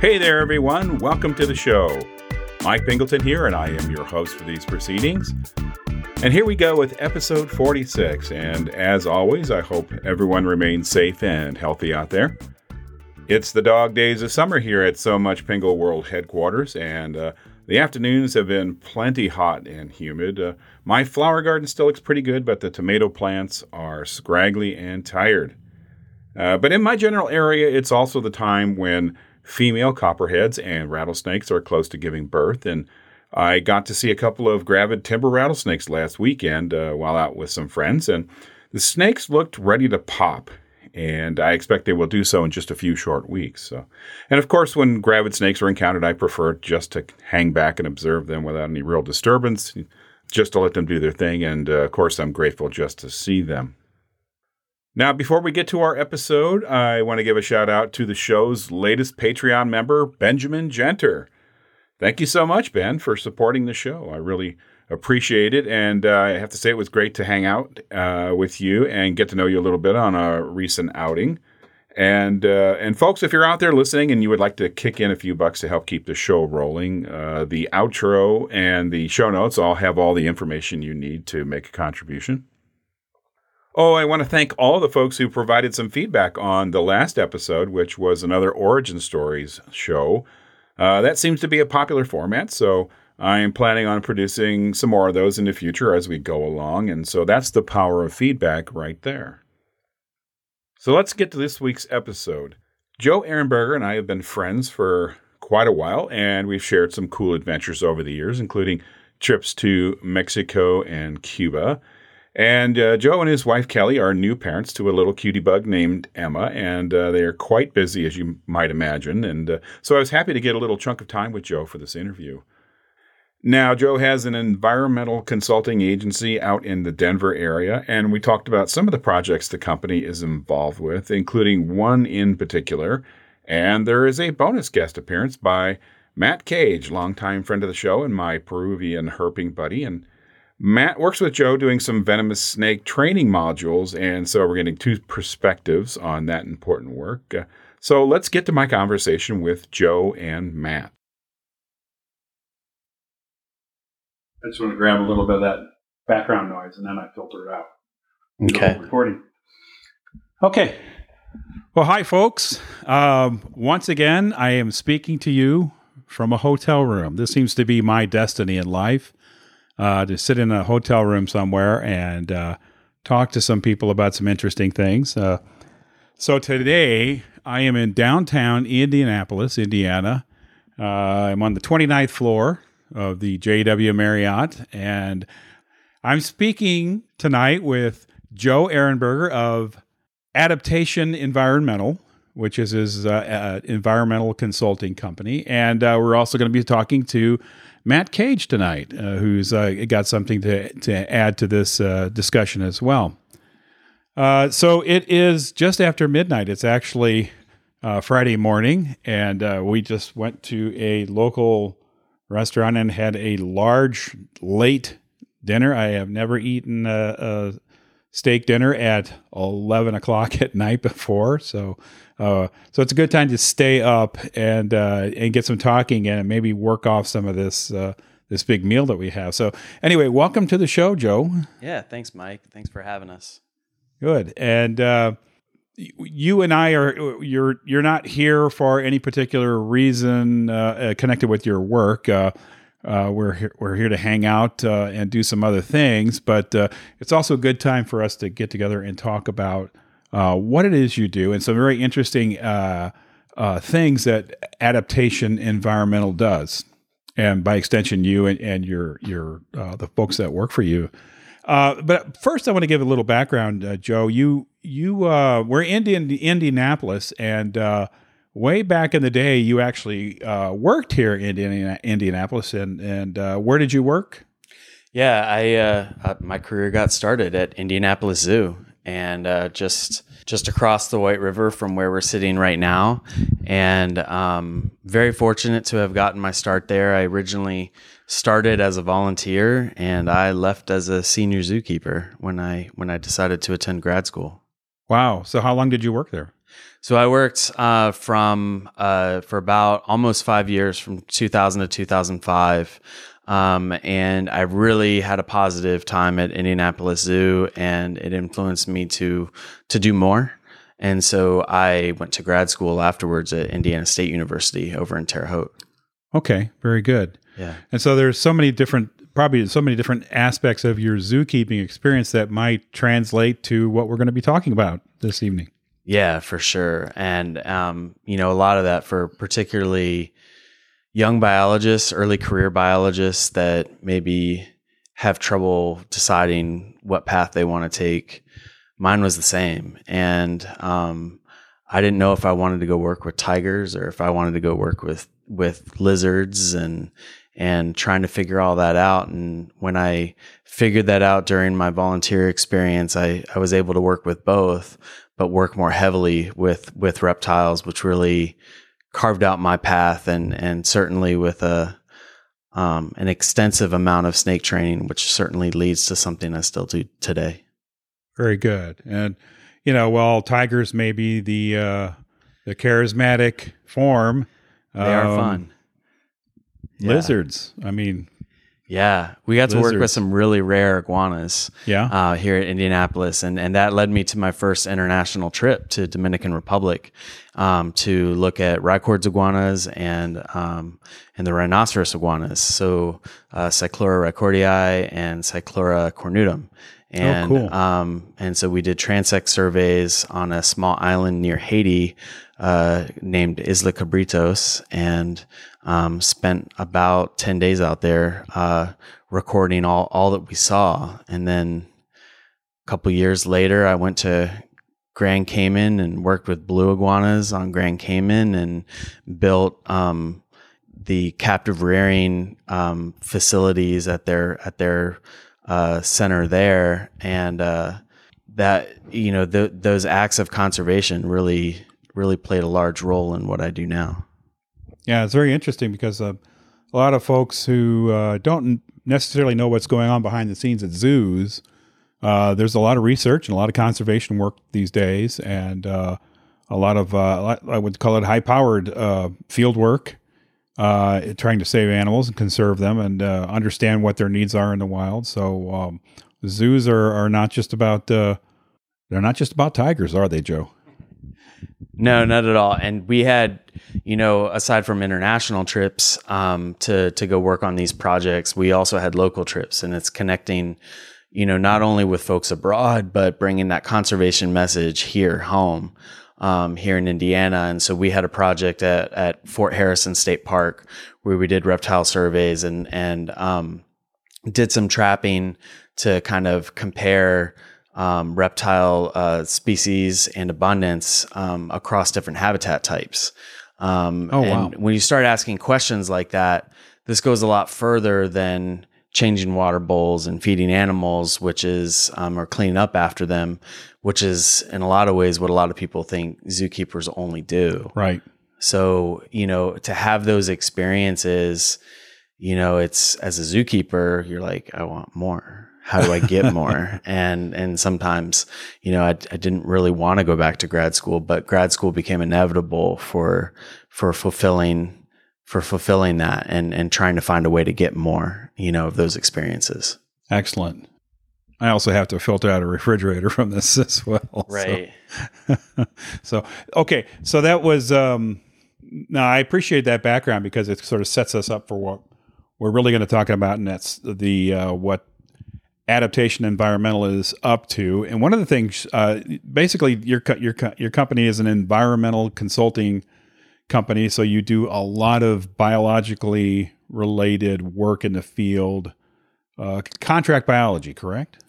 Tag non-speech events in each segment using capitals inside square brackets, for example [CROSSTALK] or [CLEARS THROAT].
Hey there, everyone. Welcome to the show. Mike Pingleton here, and I am your host for these proceedings. And here we go with episode 46. And as always, I hope everyone remains safe and healthy out there. It's the dog days of summer here at So Much Pingle World headquarters, and uh, the afternoons have been plenty hot and humid. Uh, my flower garden still looks pretty good, but the tomato plants are scraggly and tired. Uh, but in my general area, it's also the time when female copperheads and rattlesnakes are close to giving birth. And I got to see a couple of gravid timber rattlesnakes last weekend uh, while out with some friends, and the snakes looked ready to pop. And I expect they will do so in just a few short weeks. So, and of course, when gravid snakes are encountered, I prefer just to hang back and observe them without any real disturbance, just to let them do their thing. And uh, of course, I'm grateful just to see them. Now, before we get to our episode, I want to give a shout out to the show's latest Patreon member, Benjamin Genter. Thank you so much, Ben, for supporting the show. I really appreciate it. And uh, I have to say, it was great to hang out uh, with you and get to know you a little bit on a recent outing. And uh, and folks, if you're out there listening and you would like to kick in a few bucks to help keep the show rolling, uh, the outro and the show notes all have all the information you need to make a contribution. Oh, I want to thank all the folks who provided some feedback on the last episode, which was another Origin Stories show. Uh, that seems to be a popular format, so I am planning on producing some more of those in the future as we go along. And so that's the power of feedback right there. So let's get to this week's episode. Joe Ehrenberger and I have been friends for quite a while, and we've shared some cool adventures over the years, including trips to Mexico and Cuba. And uh, Joe and his wife Kelly are new parents to a little cutie bug named Emma, and uh, they are quite busy, as you might imagine. And uh, so I was happy to get a little chunk of time with Joe for this interview. Now, Joe has an environmental consulting agency out in the Denver area, and we talked about some of the projects the company is involved with, including one in particular. And there is a bonus guest appearance by Matt Cage, longtime friend of the show and my Peruvian herping buddy. And Matt works with Joe doing some venomous snake training modules, and so we're getting two perspectives on that important work. Uh, so let's get to my conversation with Joe and Matt. I just want to grab a little bit of that background noise and then I filter it out. Okay. Recording. Okay. Well, hi, folks. Um, once again, I am speaking to you from a hotel room. This seems to be my destiny in life uh, to sit in a hotel room somewhere and uh, talk to some people about some interesting things. Uh, so today I am in downtown Indianapolis, Indiana. Uh, I'm on the 29th floor of the JW Marriott, and I'm speaking tonight with Joe Ehrenberger of Adaptation Environmental, which is his uh, uh, environmental consulting company. And uh, we're also going to be talking to Matt Cage tonight, uh, who's uh, got something to, to add to this uh, discussion as well. Uh, so it is just after midnight. It's actually uh, Friday morning, and uh, we just went to a local restaurant and had a large late dinner. I have never eaten a, a steak dinner at 11 o'clock at night before. So uh, so it's a good time to stay up and uh, and get some talking and maybe work off some of this uh, this big meal that we have. So anyway, welcome to the show, Joe. Yeah, thanks, Mike. Thanks for having us. Good. And uh, you and I are you're you're not here for any particular reason uh, uh, connected with your work. We're here, we're here to hang out and do some other things, but it's also a good time for us to get together and talk about uh, what it is you do and some very interesting uh, uh, things that adaptation environmental does, and by extension, you and, and your your uh, the folks that work for you. Uh, but first, I want to give a little background, Joe. You you were in Indianapolis, and way back in the day, you actually uh, worked here in Indiana, Indianapolis, and and uh, where did you work? Yeah, I uh, my career got started at Indianapolis Zoo, and uh, just just across the White River from where we're sitting right now, and um, very fortunate to have gotten my start there. I originally started as a volunteer, and I left as a senior zookeeper when I when I decided to attend grad school. Wow! So how long did you work there? So I worked uh, from uh, for about almost five years, from 2000 to 2005. Um, and I really had a positive time at Indianapolis Zoo, and it influenced me to to do more. And so I went to grad school afterwards at Indiana State University over in Terre Haute. Okay, very good. Yeah. And so there's so many different, probably so many different aspects of your zookeeping experience that might translate to what we're going to be talking about this evening. Yeah, for sure. And um, you know, a lot of that for particularly young biologists, early career biologists that maybe have trouble deciding what path they want to take. Mine was the same. And um, I didn't know if I wanted to go work with tigers or if I wanted to go work with, with lizards and, and trying to figure all that out. And when I figured that out during my volunteer experience, I, I was able to work with both, but work more heavily with, with reptiles, which really carved out my path and and certainly with a um, an extensive amount of snake training, which certainly leads to something I still do today. Very good. And you know, while tigers may be the uh, the charismatic form, they um, are fun. Lizards. I mean, yeah, we got Lizards. to work with some really rare iguanas. Yeah, uh, here at Indianapolis, and and that led me to my first international trip to Dominican Republic um, to look at Ricord's iguanas and um, and the rhinoceros iguanas. So uh, Cyclura ricordii and Cyclura cornutum. And, oh, cool. um, and so we did transect surveys on a small island near Haiti uh, named Isla Cabritos and um, spent about 10 days out there uh, recording all, all that we saw. And then a couple years later, I went to Grand Cayman and worked with blue iguanas on Grand Cayman and built um, the captive rearing um, facilities at their at their uh, center there, and uh, that you know th- those acts of conservation really really played a large role in what I do now. Yeah, it's very interesting because uh, a lot of folks who uh, don't necessarily know what's going on behind the scenes at zoos. Uh, there's a lot of research and a lot of conservation work these days, and uh, a lot of I would call it high-powered field work uh, trying to save animals and conserve them and uh, understand what their needs are in the wild. So um, zoos are, are not just about uh, they're not just about tigers, are they, Joe? No, not at all. And we had, you know, aside from international trips um, to to go work on these projects, we also had local trips, and it's connecting, you know, not only with folks abroad, but bringing that conservation message here home um, here in Indiana. And so we had a project at, at Fort Harrison State Park where we did reptile surveys and, and, um, did some trapping to kind of compare, um, reptile, uh, species and abundance, um, across different habitat types. Um, oh, wow. when you start asking questions like that, this goes a lot further than, changing water bowls and feeding animals, which is, um, or cleaning up after them, which is in a lot of ways what a lot of people think zookeepers only do. Right. So, you know, to have those experiences, you know, it's as a zookeeper, you're like, I want more. How do I get [LAUGHS] more? and and sometimes, you know, I, I didn't really want to go back to grad school, but grad school became inevitable for for fulfilling for fulfilling that and and trying to find a way to get more, you know, of those experiences. Excellent. I also have to filter out a refrigerator [LAUGHS] from this as well. Right. So, [LAUGHS] so okay. So that was um now I appreciate that background because it sort of sets us up for what we're really going to talk about and that's the uh, what adaptation environmental is up to. And one of the things uh, basically your your your company is an environmental consulting company. So you do a lot of biologically related work in the field, uh, contract biology, correct?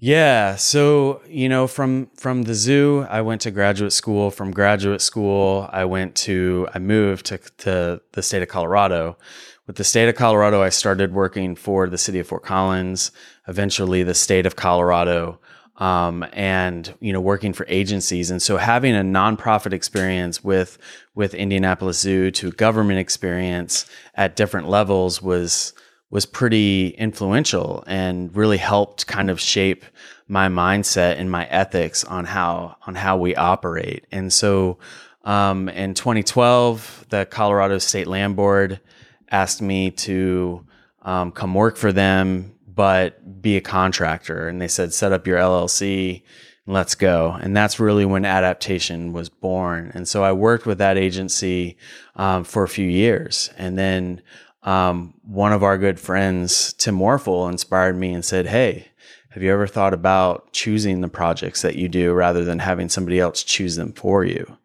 Yeah, so you know, from from the zoo, I went to graduate school. From graduate school, I went to I moved to to the state of Colorado. With the state of Colorado, I started working for the city of Fort Collins, eventually the state of Colorado, um, and you know, working for agencies. And so, having a nonprofit experience with with Indianapolis Zoo to government experience at different levels was was pretty influential and really helped kind of shape my mindset and my ethics on how on how we operate. And so um, in 2012, the Colorado State Land Board asked me to um, come work for them, but be a contractor. And they said, set up your LLC let's go. And that's really when adaptation was born. And so I worked with that agency um, for a few years. And then um, one of our good friends, Tim Warfel, inspired me and said, Hey, have you ever thought about choosing the projects that you do rather than having somebody else choose them for you?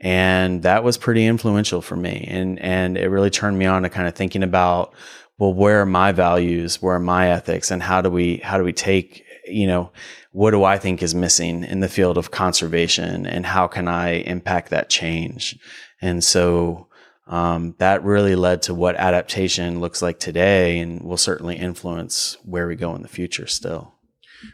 And that was pretty influential for me. And, and it really turned me on to kind of thinking about, well, where are my values? Where are my ethics? And how do we, how do we take, you know, what do I think is missing in the field of conservation and how can I impact that change? And so, um, that really led to what adaptation looks like today and will certainly influence where we go in the future still.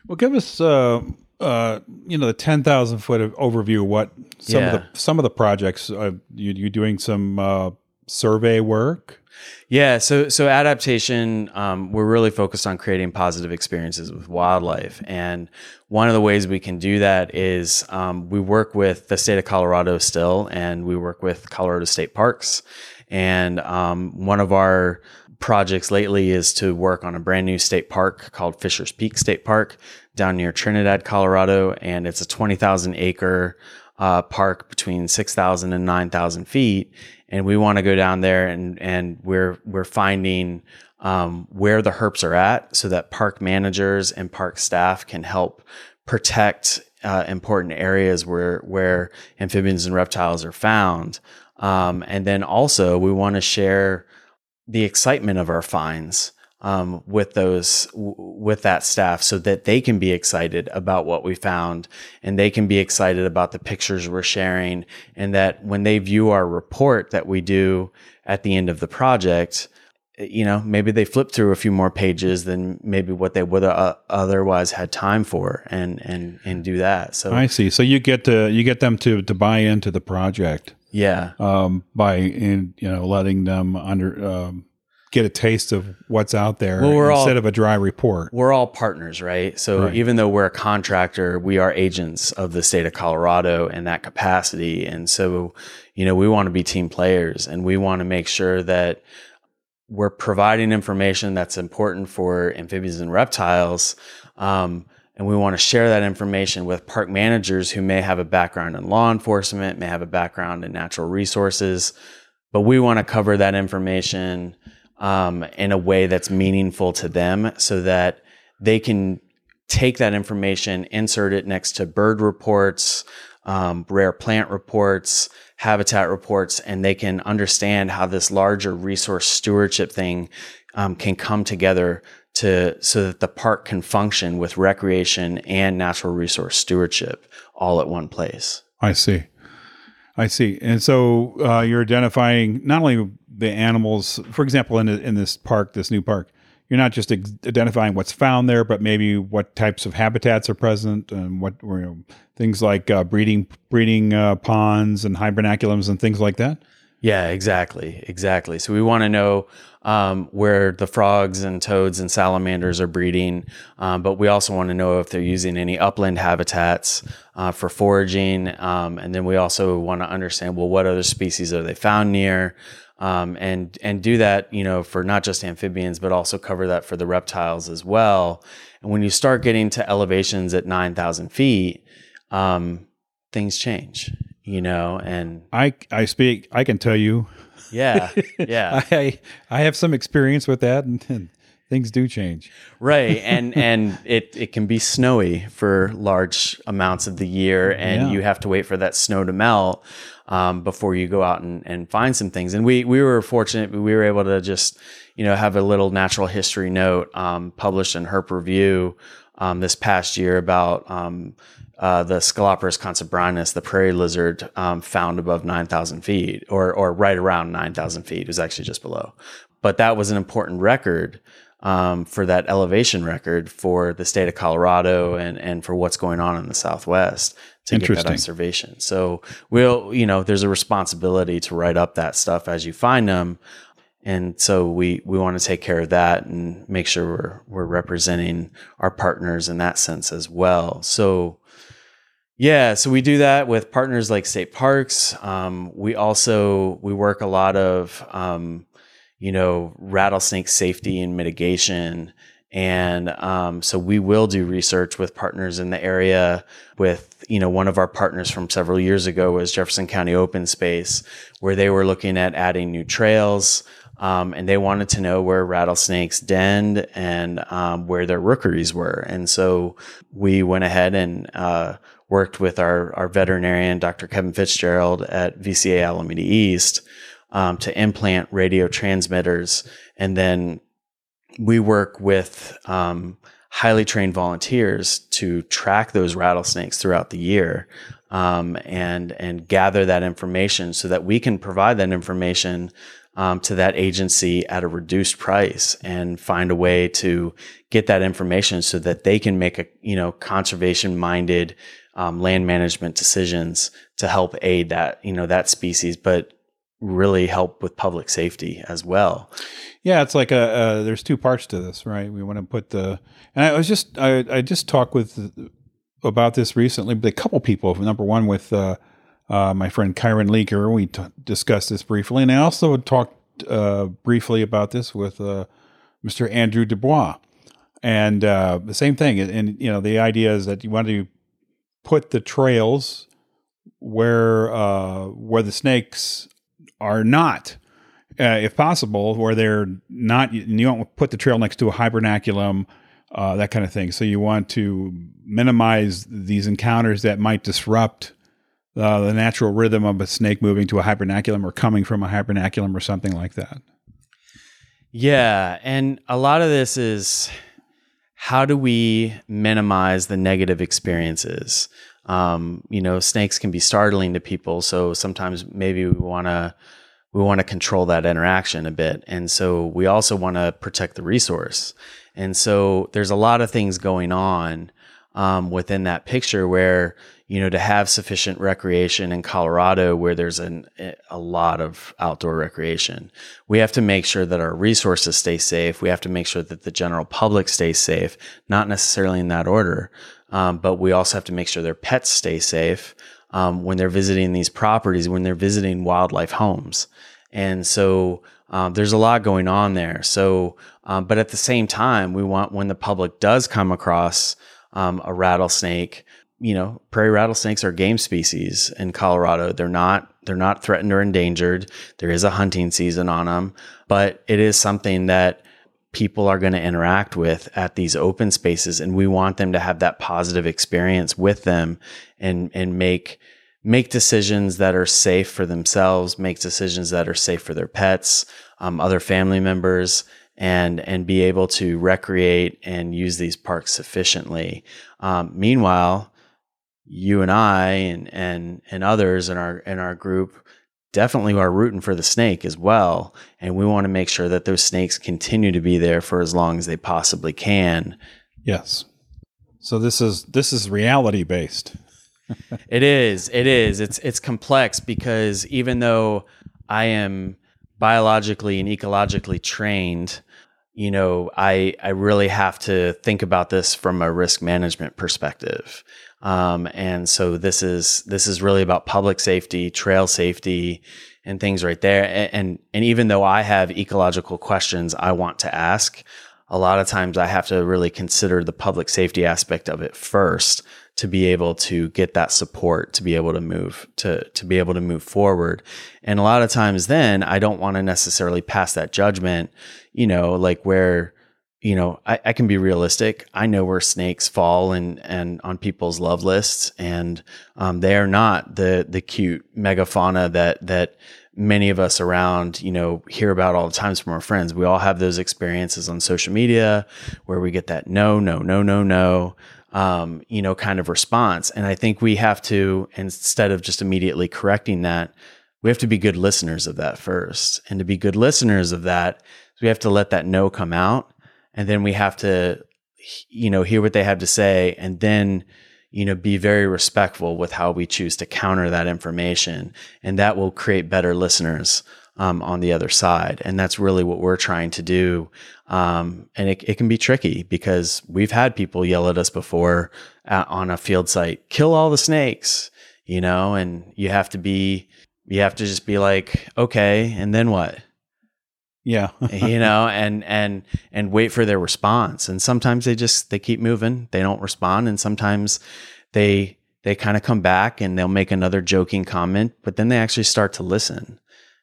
Well, give us, uh, uh, you know, the 10,000 foot overview. of What some Yeah. of the, some of the projects, uh, you, you doing some, uh, survey work? Yeah, so so adaptation, um, we're really focused on creating positive experiences with wildlife, and one of the ways we can do that is um, we work with the state of Colorado still, and we work with Colorado State Parks, and um, one of our projects lately is to work on a brand new state park called Fisher's Peak State Park down near Trinidad, Colorado, and it's a twenty thousand acre uh, park between 6,000 and 9,000 feet. And we want to go down there and, and we're, we're finding, um, where the herps are at so that park managers and park staff can help protect, uh, important areas where, where amphibians and reptiles are found. Um, and then also we want to share the excitement of our finds um, with those w- with that staff so that they can be excited about what we found and they can be excited about the pictures we're sharing and that when they view our report that we do at the end of the project you know maybe they flip through a few more pages than maybe what they would uh, otherwise had time for and and and do that. So I see. So you get to, you get them to, to buy into the project, yeah. Um, by, in, you know, letting them under, um, get a taste of what's out there Well, we're all- instead of a dry report. we're all partners, right? So Right. even though we're a contractor, we are agents of the state of Colorado in that capacity. And so, you know, we want to be team players and we want to make sure that we're providing information that's important for amphibians and reptiles. Um, and we want to share that information with park managers who may have a background in law enforcement, may have a background in natural resources, but we want to cover that information um, in a way that's meaningful to them so that they can take that information, insert it next to bird reports, um, rare plant reports, habitat reports, and they can understand how this larger resource stewardship thing um, can come together to so that the park can function with recreation and natural resource stewardship all at one place. I see. I see. And so uh, you're identifying not only the animals, for example, in in this park, this new park, you're not just identifying what's found there, but maybe what types of habitats are present and what you know, things like uh, breeding breeding uh, ponds and hibernaculums and things like that. Yeah, exactly, exactly. So we want to know um, where the frogs and toads and salamanders are breeding, um, but we also want to know if they're using any upland habitats uh, for foraging, um, and then we also want to understand well what other species are they found near, um, and and do that you know for not just amphibians but also cover that for the reptiles as well. And when you start getting to elevations at nine thousand feet, um, things change, you know, and I I speak. I can tell you. yeah, [LAUGHS] yeah. I I have some experience with that, and, and things do change. right and [LAUGHS] and it it can be snowy for large amounts of the year and Yeah. you have to wait for that snow to melt um, before you go out and, and find some things and we we were fortunate we were able to just you know have a little natural history note um, published in herp review um, this past year about um, uh, the Sceloporus consobrinus, the prairie lizard, um, found above 9,000 feet or, or right around 9,000 feet. It was actually just below. But that was an important record um, for that elevation record for the state of Colorado and, and for what's going on in the Southwest to get that observation. So we'll, you know, there's a responsibility to write up that stuff as you find them. And so we, we want to take care of that and make sure we're, we're representing our partners in that sense as well. So, yeah, so we do that with partners like state parks. Um, we also we work a lot of um, you know rattlesnake safety and mitigation, and um, so we will do research with partners in the area. With you know one of our partners from several years ago was Jefferson County Open Space, where they were looking at adding new trails. Um, and they wanted to know where rattlesnakes denned and um, where their rookeries were. And so we went ahead and uh, worked with our, our veterinarian, Dr. Kevin Fitzgerald at VCA Alameda East, um, to implant radio transmitters. And then we work with um, highly trained volunteers to track those rattlesnakes throughout the year um, and, and gather that information so that we can provide that information um, to that agency at a reduced price and find a way to get that information so that they can make a you know conservation minded um, land management decisions to help aid that you know that species, but really help with public safety as well. Yeah, it's like a, there's two parts to this, right? We want to put the and I was just I I just talked with about this recently but a couple people. Number one with uh, uh, my friend Kyron Leaker. We t- discussed this briefly, and I also talked uh, briefly about this with uh, Mr. Andrew Dubois. And uh, the same thing, and, and you know the idea is that you want to put the trails where where the snakes are not, uh, if possible, where they're not. You don't put the trail next to a hibernaculum, uh, that kind of thing. So you want to minimize these encounters that might disrupt uh, the natural rhythm of a snake moving to a hibernaculum or coming from a hibernaculum or something like that. Yeah, and a lot of this is how do we minimize the negative experiences? Um, you know, snakes can be startling to people, so sometimes maybe we want to we want to control that interaction a bit, and so we also want to protect the resource. And so there's a lot of things going on um, within that picture where you know, to have sufficient recreation in Colorado where there's an, a lot of outdoor recreation. We have to make sure that our resources stay safe. We have to make sure that the general public stays safe, not necessarily in that order. Um, but we also have to make sure their pets stay safe um, when they're visiting these properties, when they're visiting wildlife homes. And so um, there's a lot going on there. So, um, but at the same time, we want when the public does come across um, a rattlesnake, you know, prairie rattlesnakes are game species in Colorado. They're not they're not threatened or endangered. There is a hunting season on them, but it is something that people are going to interact with at these open spaces and we want them to have that positive experience with them and and make make decisions that are safe for themselves, make decisions that are safe for their pets, um, other family members, and and be able to recreate and use these parks sufficiently. Um, meanwhile, you and I and and and others in our in our group definitely are rooting for the snake as well. And we want to make sure that those snakes continue to be there for as long as they possibly can. Yes. So this is this is reality based it is it is. It's it's complex because even though i am biologically and ecologically trained you know i i really have to think about this from a risk management perspective. Um, and so this is this is really about public safety, trail safety, and things right there. And, and and even though I have ecological questions I want to ask, a lot of times I have to really consider the public safety aspect of it first to be able to get that support to be able to move to to be able to move forward. And a lot of times then I don't want to necessarily pass that judgment, you know, like where you know, I, I, can be realistic. I know where snakes fall and and on people's love lists, and um, they are not the the cute megafauna that that many of us around, you know, hear about all the times from our friends. We all have those experiences on social media where we get that no, no, no, no, no, um, you know, kind of response. And I think we have to, instead of just immediately correcting that, we have to be good listeners of that first. And to be good listeners of that, we have to let that no come out. And then we have to, you know, hear what they have to say and then, you know, be very respectful with how we choose to counter that information. And that will create better listeners um, on the other side. And that's really what we're trying to do. Um, and it, it, can be tricky because we've had people yell at us before uh, on a field site, kill all the snakes, you know, and you have to be, you have to just be like, okay, and then what? Yeah. [LAUGHS] you know, and and and wait for their response. And sometimes they just they keep moving, they don't respond, and sometimes they they kind of come back and they'll make another joking comment, but then they actually start to listen.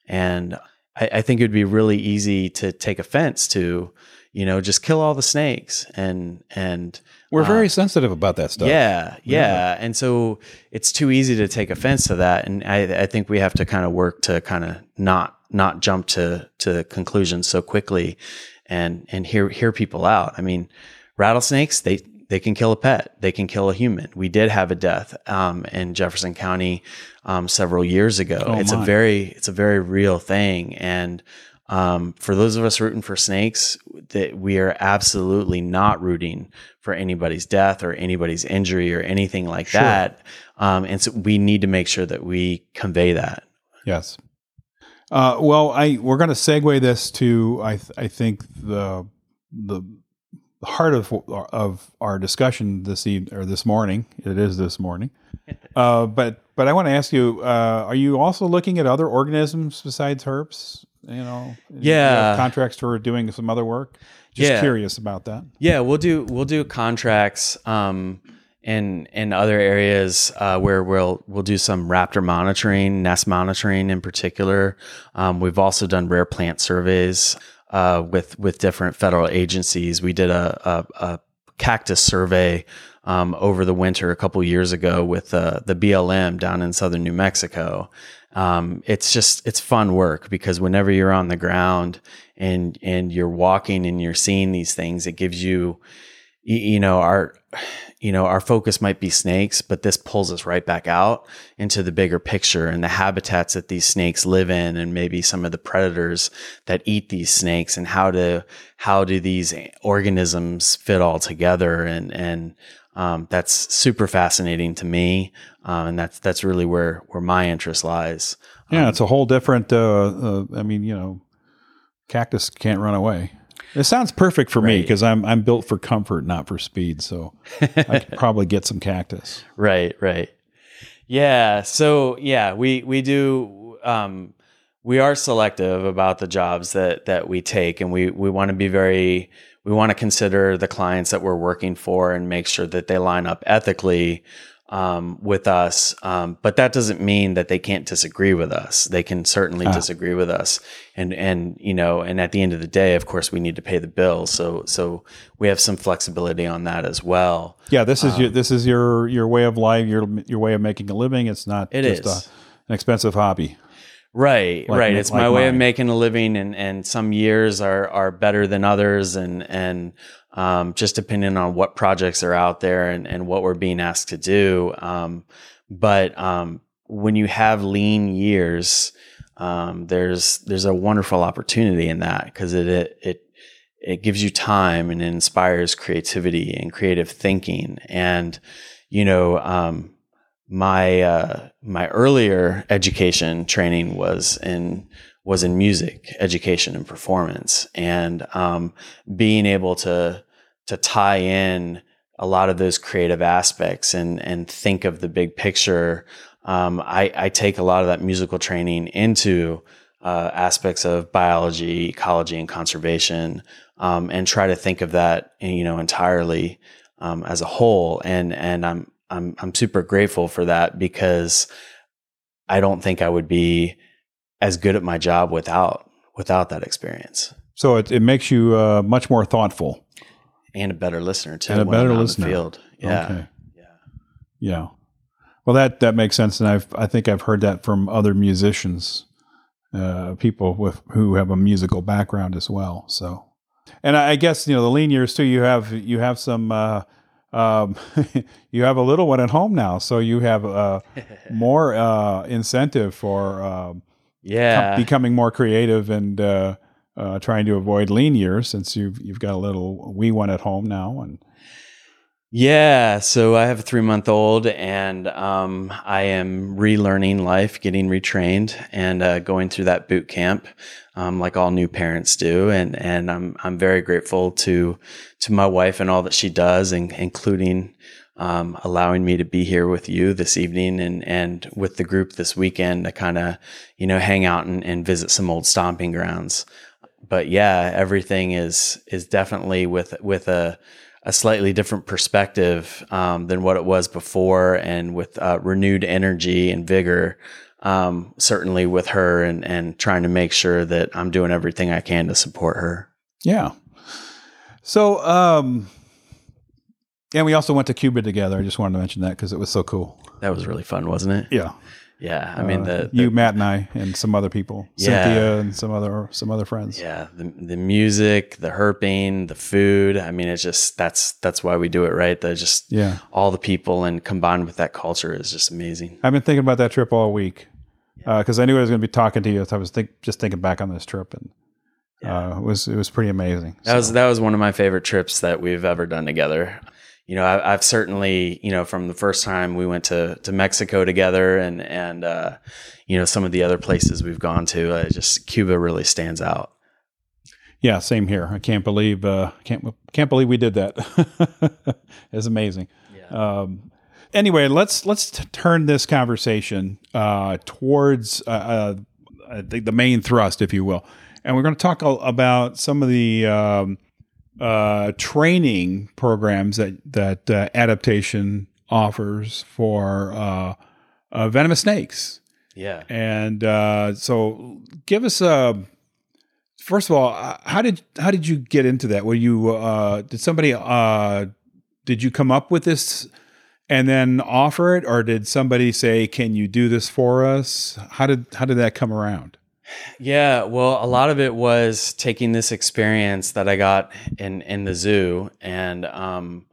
And I, I think it'd be really easy to take offense to, you know, just kill all the snakes and and we're uh, very sensitive about that stuff. Yeah, yeah, yeah, and so it's too easy to take offense to that. And I, I think we have to kind of work to kind of not not jump to to conclusions so quickly and and hear hear people out. I mean, rattlesnakes they they can kill a pet, they can kill a human. We did have a death um, in Jefferson County um, several years ago. Oh, it's my. a very it's a very real thing, and um, for those of us rooting for snakes, that we are absolutely not rooting for anybody's death or anybody's injury or anything like sure. that. Um, and so we need to make sure that we convey that. Yes. Uh, well, I we're going to segue this to I th- I think the the heart of of our discussion this evening or this morning. It is this morning. [LAUGHS] Uh, but but I want to ask you: uh, Are you also looking at other organisms besides herps? You know, yeah, you contracts for doing some other work. Just yeah. curious about that. Yeah, we'll do we'll do contracts. Um, in in other areas uh, where we'll we'll do some raptor monitoring, nest monitoring in particular. Um, we've also done rare plant surveys uh, with with different federal agencies. We did a, a, a cactus survey um, over the winter a couple years ago with uh, the BLM down in southern New Mexico. Um, it's just it's fun work because whenever you're on the ground and and you're walking and you're seeing these things, it gives you you know our you know, our focus might be snakes, but this pulls us right back out into the bigger picture and the habitats that these snakes live in and maybe some of the predators that eat these snakes and how to, how do these organisms fit all together? And, and, um, that's super fascinating to me. Um, and that's, that's really where, where my interest lies. Yeah. Um, it's a whole different, uh, uh, I mean, you know, cactus can't run away. It sounds perfect for right. me because I'm I'm built for comfort, not for speed. So I could [LAUGHS] probably get some cactus. Right, right. Yeah. So yeah, we we do. Um, we are selective about the jobs that that we take, and we we want to be very. We want to consider the clients that we're working for and make sure that they line up ethically um, with us. Um, but that doesn't mean that they can't disagree with us. They can certainly ah. disagree with us. And, and, you know, and at the end of the day, of course, we need to pay the bills. So, so we have some flexibility on that as well. Yeah. This is um, your, this is your, your way of life, your, your way of making a living. It's not it just is. A, an expensive hobby. Right, like, right. It's like my way of making a living, and and some years are are better than others, and and um, just depending on what projects are out there and, and what we're being asked to do. Um, but um, when you have lean years, um, there's there's a wonderful opportunity in that because it, it it it gives you time and it inspires creativity and creative thinking. And you know, um, my uh, my earlier education training was in was in music education and performance and um, being able to to tie in a lot of those creative aspects and and think of the big picture. Um, I, I, take a lot of that musical training into uh, aspects of biology, ecology, and conservation, um, and try to think of that you know entirely um, as a whole. And and I'm I'm I'm super grateful for that because I don't think I would be as good at my job without without that experience. So it, it makes you uh, much more thoughtful and a better listener too. And a better listener. field. Yeah. Okay. Yeah. Yeah. Well, that that makes sense, and I've I think I've heard that from other musicians uh, people with who have a musical background as well. So, and I, I guess you know the lean years too. You have you have some. Uh, um, [LAUGHS] you have a little one at home now, so you have uh, [LAUGHS] more uh, incentive for um, yeah. becoming more creative and uh, uh, trying to avoid lean years since you've you've got a little wee one at home now and yeah, so I have a three month old, and um, I am relearning life, getting retrained, and uh, going through that boot camp, um, like all new parents do. And and I'm I'm very grateful to to my wife and all that she does, and including um, allowing me to be here with you this evening and and with the group this weekend to kind of you know hang out and, and visit some old stomping grounds. But yeah, everything is is definitely with with a a slightly different perspective um, than what it was before, and with uh, renewed energy and vigor. Um, certainly with her, and and trying to make sure that I'm doing everything I can to support her. Yeah. So, um, and we also went to Cuba together. I just wanted to mention that because it was so cool. That was really fun, wasn't it? Yeah. Yeah, I mean Uh, the, the you, Matt, and I, and some other people, Yeah. Cynthia, and some other some other friends. yeah the the music, the herping, the food. I mean, it's just that's that's why we do it, right? The just Yeah. all the people and combined with that culture is just amazing. I've been thinking about that trip all week because I knew I was going to be talking to you. So I was think, just thinking back on this trip, and uh, it was it was pretty amazing. That was that was one of my favorite trips that we've ever done together. You know, I, I've certainly, you know, from the first time we went to to Mexico together, and and uh, you know some of the other places we've gone to, uh, just Cuba really stands out. yeah, same here. I can't believe uh, can't can't believe we did that. [LAUGHS] it's amazing. Yeah. Um, anyway, let's let's t- turn this conversation uh, towards uh, uh, think the main thrust, if you will, and we're going to talk a- about some of the um, uh, training programs that that uh, adaptation offers for uh, uh, venomous snakes. Yeah. And uh, so, give us a first of all, uh, how did how did you get into that? Were you uh, did somebody uh, did you come up with this and then offer it, or did somebody say, "Can you do this for us?" How did how did that come around? Yeah, well, a lot of it was taking this experience that I got in in the zoo and um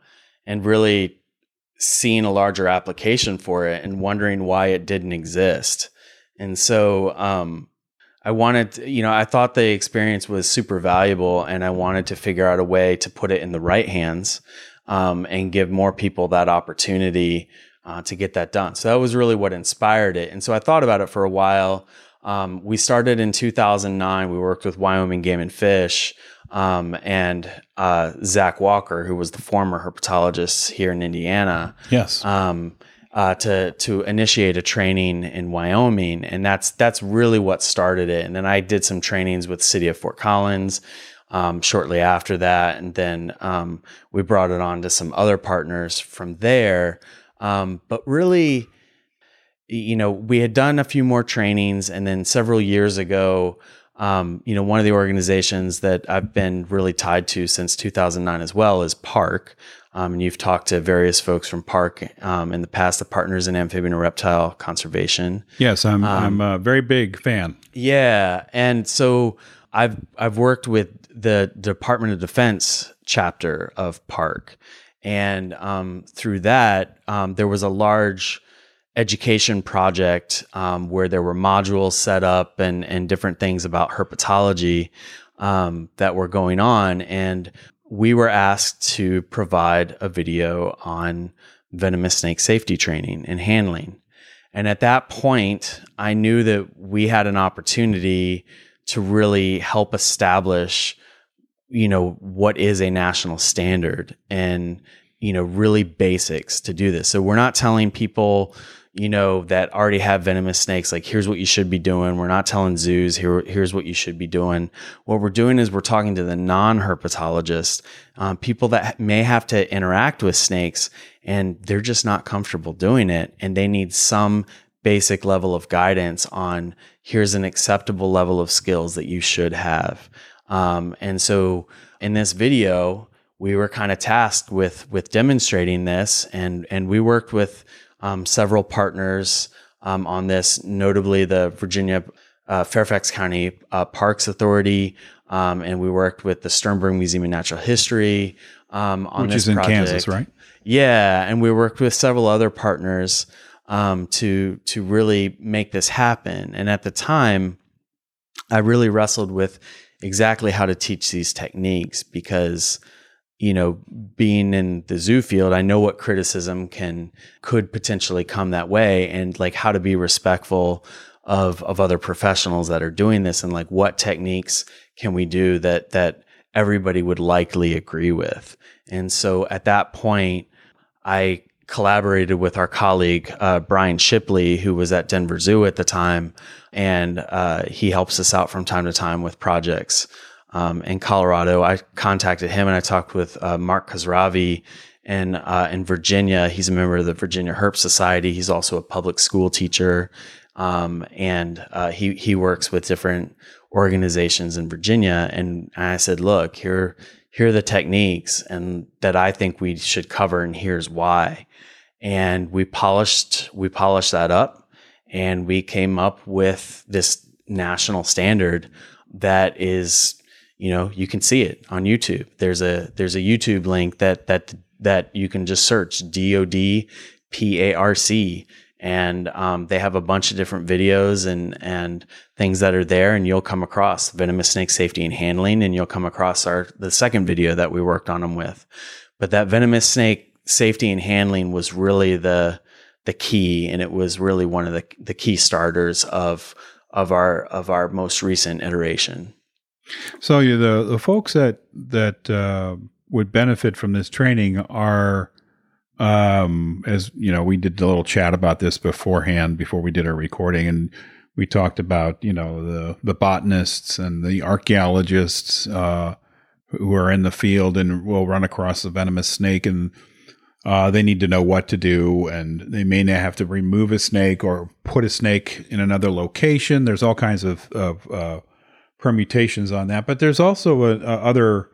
and really seeing a larger application for it and wondering why it didn't exist. And so um I wanted, you know, I thought the experience was super valuable and I wanted to figure out a way to put it in the right hands um, and give more people that opportunity uh, to get that done. So that was really what inspired it. And so I thought about it for a while. Um, we started in 2009. We worked with Wyoming Game and Fish um, and uh, Zach Walker, who was the former herpetologist here in Indiana Yes. um, uh, to to initiate a training in Wyoming, and that's that's really what started it. And then I did some trainings with City of Fort Collins um, shortly after that, and then um, we brought it on to some other partners from there. Um, but really, you know, we had done a few more trainings, and then several years ago. Um, you know, one of the organizations that I've been really tied to since 2009 as well is PARC. Um, and you've talked to various folks from PARC um, in the past, the partners in amphibian and reptile conservation. yes, I'm I'm a very big fan. Yeah, and so I've I've worked with the Department of Defense chapter of PARC, and um, through that um, there was a large education project um, where there were modules set up and and different things about herpetology um, that were going on, and we were asked to provide a video on venomous snake safety training and handling. And at that point, I knew that we had an opportunity to really help establish, you know, what is a national standard and, you know, really basics to do this. So we're not telling people, you know, that already have venomous snakes, like, here's what you should be doing. We're not telling zoos, here, here's what you should be doing. What we're doing is we're talking to the non herpetologists, um, people that may have to interact with snakes and they're just not comfortable doing it. And they need some basic level of guidance on here's an acceptable level of skills that you should have. Um, and so in this video, we were kind of tasked with with demonstrating this, and and we worked with um, several partners um, on this, notably the Virginia uh, Fairfax County uh, Parks Authority, um, and we worked with the Sternberg Museum of Natural History um, on this. Which this is in project. Kansas, right? Yeah, and we worked with several other partners um, to to really make this happen. And at the time, I really wrestled with exactly how to teach these techniques because you know being in the zoo field i know what criticism can could potentially come that way and like how to be respectful of of other professionals that are doing this and like what techniques can we do that that everybody would likely agree with. And so at that point i collaborated with our colleague uh, brian shipley who was at denver zoo at the time and uh, he helps us out from time to time with projects um, in Colorado. I contacted him and I talked with uh, Mark Kazravi in, uh, in Virginia. He's a member of the Virginia Herp Society. He's also a public school teacher. Um, and uh, he, he works with different organizations in Virginia. And I said, look, here, here are the techniques and that I think we should cover, and here's why. And we polished, we polished that up and we came up with this national standard that is you know you can see it on youtube. There's a there's a youtube link that that that you can just search dod parc and um, they have a bunch of different videos and and things that are there and you'll come across venomous snake safety and handling and you'll come across our the second video that we worked on them with. But that venomous snake safety and handling was really the the key and it was really one of the the key starters of of our of our most recent iteration So the the folks that that uh, would benefit from this training are, um, as you know, we did a little chat about this beforehand before we did our recording, and we talked about you know the the botanists and the archaeologists uh, who are in the field and will run across the venomous snake and. Uh, they need to know what to do, and they may not have to remove a snake or put a snake in another location. There's all kinds of, of uh, permutations on that. But there's also uh, uh, other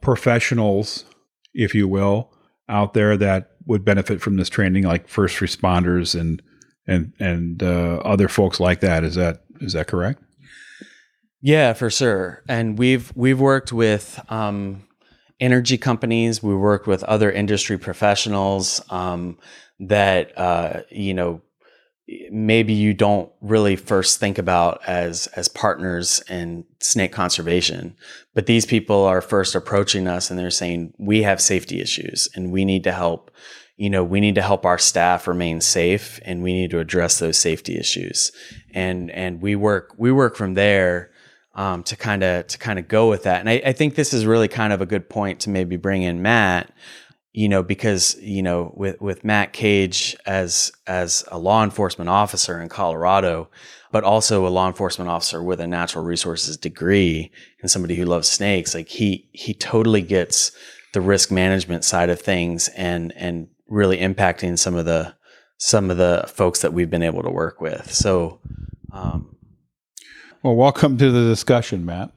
professionals, if you will, out there that would benefit from this training, like first responders and and and uh, other folks like that. Is that is that correct? Yeah, for sure. And we've we've worked with um, energy companies. We worked with other industry professionals um, that uh, you know maybe you don't really first think about as as partners in snake conservation but these people are first approaching us and they're saying we have safety issues and we need to help. You know we need to help our staff remain safe and we need to address those safety issues. And and we work we work from there um, to kind of to kind of go with that. And I, I think this is really kind of a good point to maybe bring in matt you know, because you know, with with Matt Cage as as a law enforcement officer in Colorado, but also a law enforcement officer with a natural resources degree and somebody who loves snakes, like he he totally gets the risk management side of things and and really impacting some of the some of the folks that we've been able to work with. So, um, Well, welcome to the discussion, Matt.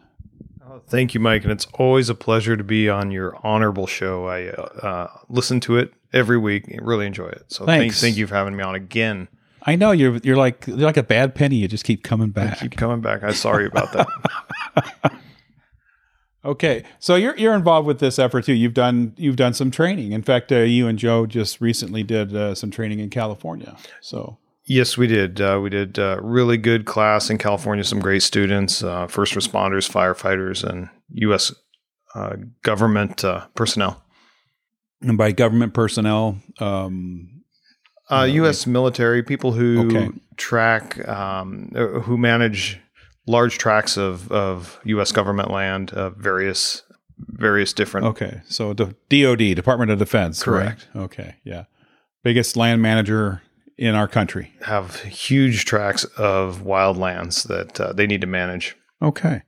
Thank you, Mike, and it's always a pleasure to be on your honorable show. I uh, uh, listen to it every week, and really enjoy it. So thank, Thanks. thank you for having me on again. I know you're you're like you're like a bad penny. You just keep coming I back. keep coming back. I'm sorry about that. [LAUGHS] Okay, so you're you're involved with this effort too. You've done you've done some training. In fact, uh, you and Joe just recently did uh, some training in California. So yes, we did. Uh, we did uh, really good class in California. Some great students, uh, first responders, firefighters, and U.S. Uh, government uh, personnel. and by government personnel, um, Uh, U.S. military people who Okay. track, um, who manage large tracts of, of U.S. government land, various various different. okay, so the DoD, Department of Defense, Correct. right? Okay, yeah, biggest land manager in our country. Have huge tracts of wild lands that uh, they need to manage. Okay.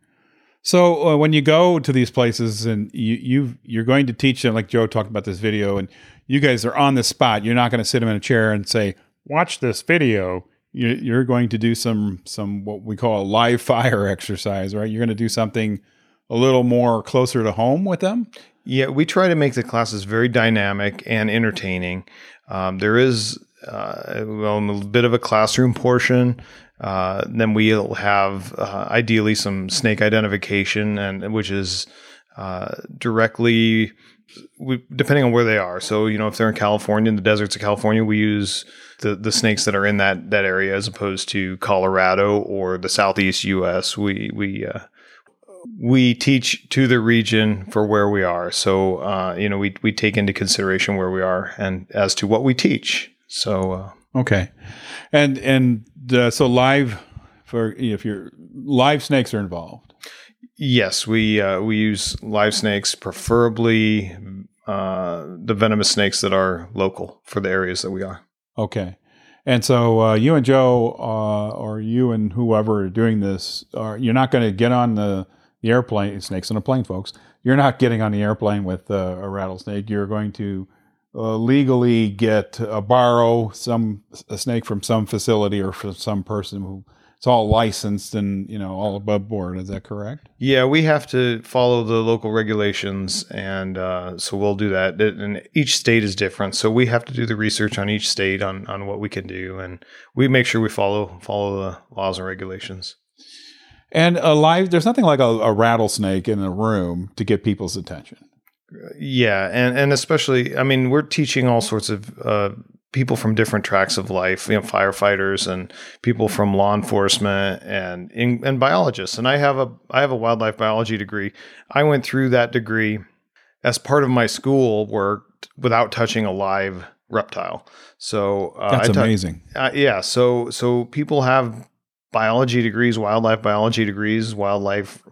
So uh, when you go to these places and you you you're going to teach them, like Joe talked about this video, and you guys are on the spot. You're not going to sit them in a chair and say, "Watch this video." You, you're going to do some some what we call a live [LAUGHS] fire exercise, right? You're going to do something a little more closer to home with them. Yeah, we try to make the classes very dynamic and entertaining. Um, there is uh, well, a bit of a classroom portion, Uh, then we'll have uh, ideally some snake identification, and which is uh, directly we, depending on where they are. So you know, if they're in California, in the deserts of California, we use the the snakes that are in that that area as opposed to Colorado or the southeast U.S. We we uh, we teach to the region for where we are. So uh, you know, we we take into consideration where we are and as to what we teach. So uh, Okay, and and uh, so live for if your live snakes are involved. yes, we uh, we use live snakes, preferably uh, the venomous snakes that are local for the areas that we are. Okay, and so uh, you and Joe, uh, or you and whoever are doing this, are you're not going to get on the, the airplane. Snakes on a plane, folks. You're not getting on the airplane with uh, a rattlesnake. You're going to uh, legally get uh, borrow some a snake from some facility or from some person who it's all licensed and you know all above board. Is that correct? Yeah, we have to follow the local regulations, and uh, so we'll do that. And each state is different, so we have to do the research on each state on, on what we can do, and we make sure we follow follow the laws and regulations. And a live, there's nothing like a, a rattlesnake in a room to get people's attention. Yeah, and and especially, I mean, we're teaching all sorts of uh, people from different tracks of life, you know, firefighters and people from law enforcement and and biologists. And I have a I have a wildlife biology degree. I went through that degree as part of my school work without touching a live reptile. So uh, That's amazing. uh, yeah, so so people have biology degrees, wildlife biology degrees, wildlife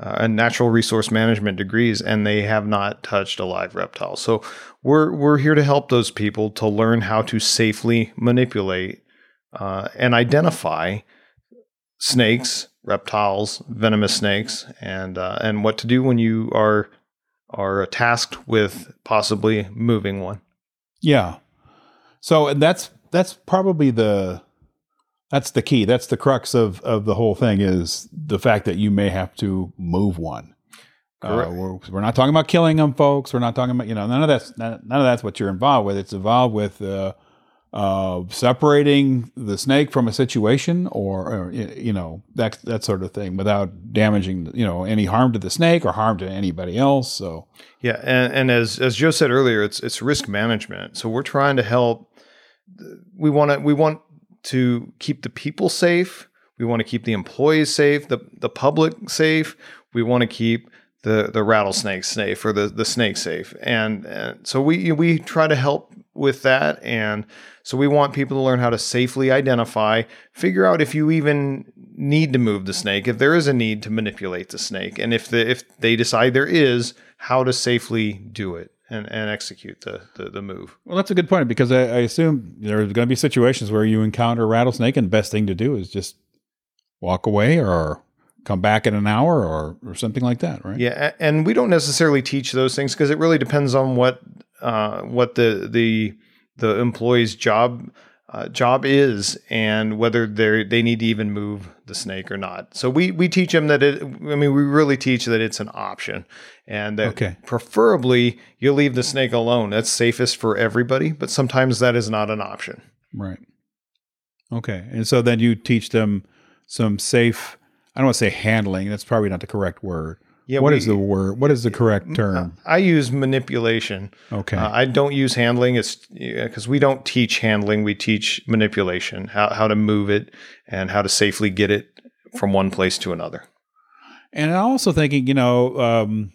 uh, and natural resource management degrees, and they have not touched a live reptile. So we're we're here to help those people to learn how to safely manipulate uh, and identify snakes, reptiles, venomous snakes, and uh, and what to do when you are are tasked with possibly moving one. Yeah. So that's that's probably the that's the key. That's the crux of of the whole thing is the fact that you may have to move one. Uh, we're, we're not talking about killing them, folks. We're not talking about you know none of that's none, none of that's what you're involved with. It's involved with uh, uh, separating the snake from a situation, or, or you know that that sort of thing, without damaging you know any harm to the snake or harm to anybody else. So Yeah, and, and as as Joe said earlier, it's it's risk management. So we're trying to help. We want to we want to keep the people safe. We want to keep the employees safe, the the public safe. We want to keep the the rattlesnake safe or the the snake safe. And, and so we we try to help with that. And so we want people to learn how to safely identify, figure out if you even need to move the snake, if there is a need to manipulate the snake, and if the if they decide there is, how to safely do it and, and execute the, the the move. Well, that's a good point because I, I assume there's going to be situations where you encounter a rattlesnake, and the best thing to do is just walk away or come back in an hour or, or something like that, right? Yeah, and we don't necessarily teach those things because it really depends on what uh, what the the the employee's job uh, job is and whether they they need to even move the snake or not. So we we teach them that it. I mean, we really teach that it's an option, and that Okay. preferably you leave the snake alone. That's safest for everybody, but sometimes that is not an option. Right. Okay. And so then you teach them some safe, I don't want to say handling. That's probably not the correct word. Yeah, What we- is the word? What is the correct term? I use manipulation. Okay. Uh, I don't use handling. It's because we don't teach handling. We teach manipulation, how how to move it, and how to safely get it from one place to another. And I'm also thinking, you know, um,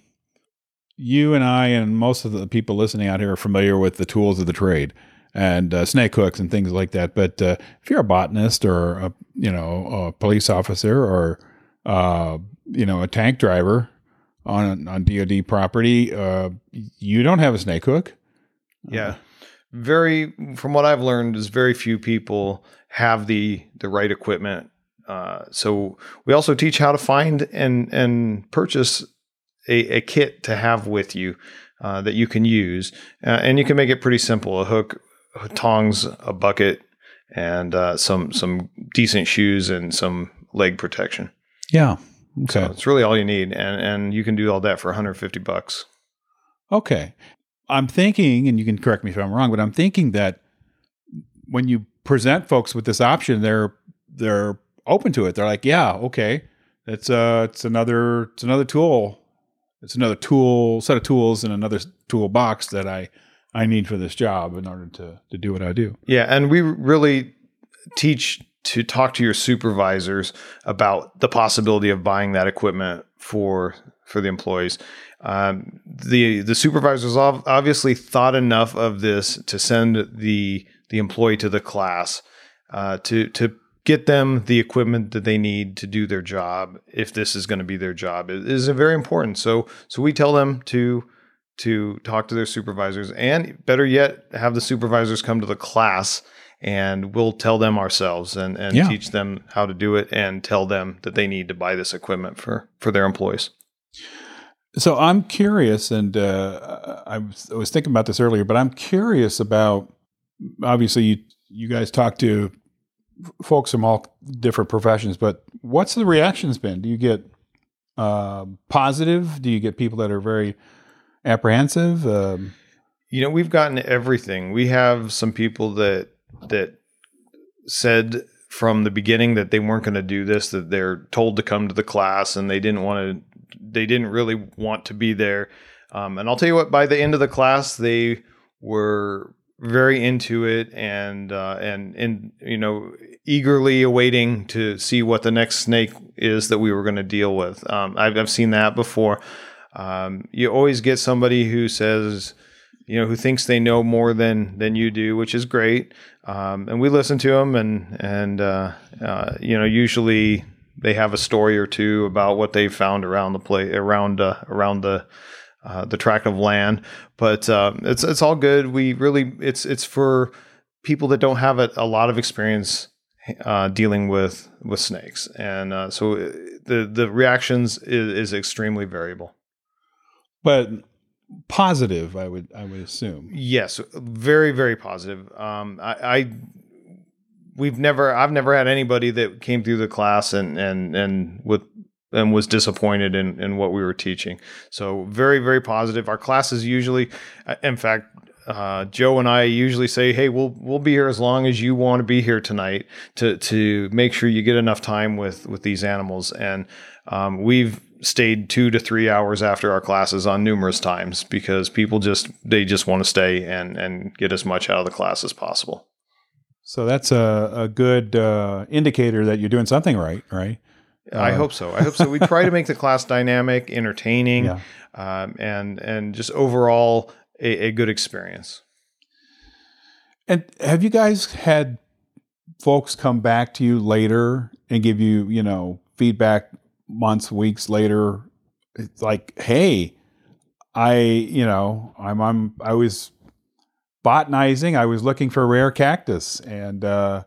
you and I and most of the people listening out here are familiar with the tools of the trade and uh, snake hooks and things like that. But uh, if you're a botanist or a you know a police officer or uh, you know a tank driver on on DoD property, uh, you don't have a snake hook. Yeah, very. From what I've learned, is very few people have the the right equipment. Uh, so we also teach how to find and and purchase a, a kit to have with you uh, that you can use, uh, and you can make it pretty simple: a hook, tongs, a bucket, and uh, some some decent shoes and some leg protection. Yeah. Okay. So it's really all you need, and and you can do all that for 150 bucks. Okay. I'm thinking, and you can correct me if I'm wrong, but I'm thinking that when you present folks with this option, they're they're open to it. They're like, yeah, okay, it's uh, it's another it's another tool. It's another tool set of tools in another toolbox that I I need for this job in order to to do what I do. Yeah, and we really teach to talk to your supervisors about the possibility of buying that equipment for for the employees. Um, the the supervisors obviously thought enough of this to send the the employee to the class uh, to to get them the equipment that they need to do their job if this is going to be their job it is very important so so we tell them to to talk to their supervisors and better yet have the supervisors come to the class and we'll tell them ourselves and, and yeah. teach them how to do it and tell them that they need to buy this equipment for for their employees so i'm curious and uh, I, was, I was thinking about this earlier but i'm curious about obviously you you guys talk to folks from all different professions, but what's the reactions been? Do you get uh, positive? Do you get people that are very apprehensive? Um, you know, we've gotten everything. We have some people that that said from the beginning that they weren't going to do this, that they're told to come to the class and they didn't want to, they didn't really want to be there. Um, and I'll tell you what, by the end of the class, they were very into it and uh, and and you know eagerly awaiting to see what the next snake is that we were going to deal with. Um, I've, I've seen that before. Um, you always get somebody who says, you know, who thinks they know more than than you do, which is great. Um, and we listen to them, and and uh, uh, you know, usually they have a story or two about what they found around the play around uh, around the uh, the tract of land. But uh, it's it's all good. We really it's it's for people that don't have a, a lot of experience uh, dealing with with snakes, and uh, so uh, the the reactions is, is extremely variable. But positive, I would I would assume. Yes, very very positive. Um, I, I we've never I've never had anybody that came through the class and and and with and was disappointed in, in what we were teaching. So very, very positive. Our classes usually, in fact, uh, Joe and I usually say, "Hey, we'll we'll be here as long as you want to be here tonight to to make sure you get enough time with with these animals." And um, we've stayed two to three hours after our classes on numerous times because people just they just want to stay and and get as much out of the class as possible. So that's a, a good uh, indicator that you're doing something right, right? I uh, hope so. I hope so. We try to make the class dynamic, [LAUGHS] entertaining, yeah. um, and and just overall a, a, good experience. And have you guys had folks come back to you later and give you, you know, feedback months, weeks later? It's like, hey, I, you know, I'm, I'm, I was botanizing. I was looking for rare cactus, and uh,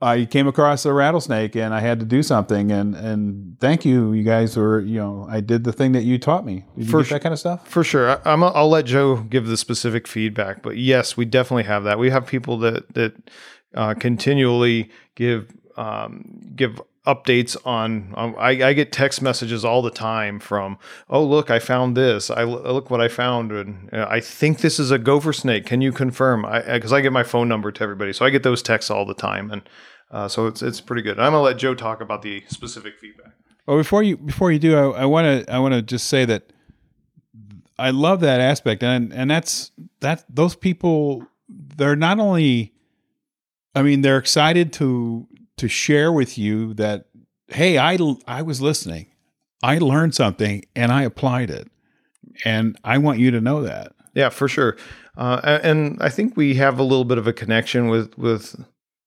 I came across a rattlesnake and I had to do something and and thank you you guys were you know I did the thing that you taught me did for that kind of stuff for sure I, am I'll let Joe give the specific feedback but yes we definitely have that we have people that that uh, continually give um, give updates on um, I, I, get text messages all the time from oh look i found this. I look what i found and uh, i think this is a gopher snake. Can you confirm? Because I, I, get my phone number to everybody so i get those texts all the time and uh, so it's it's pretty good. I'm gonna let joe talk about the specific feedback. Well before you before you do i want to i want to just say that i love that aspect and and that's that those people they're not only i mean they're excited to to share with you that hey, I I was listening. I learned something and I applied it. And I want you to know that. Yeah, for sure. Uh, and I think we have a little bit of a connection with with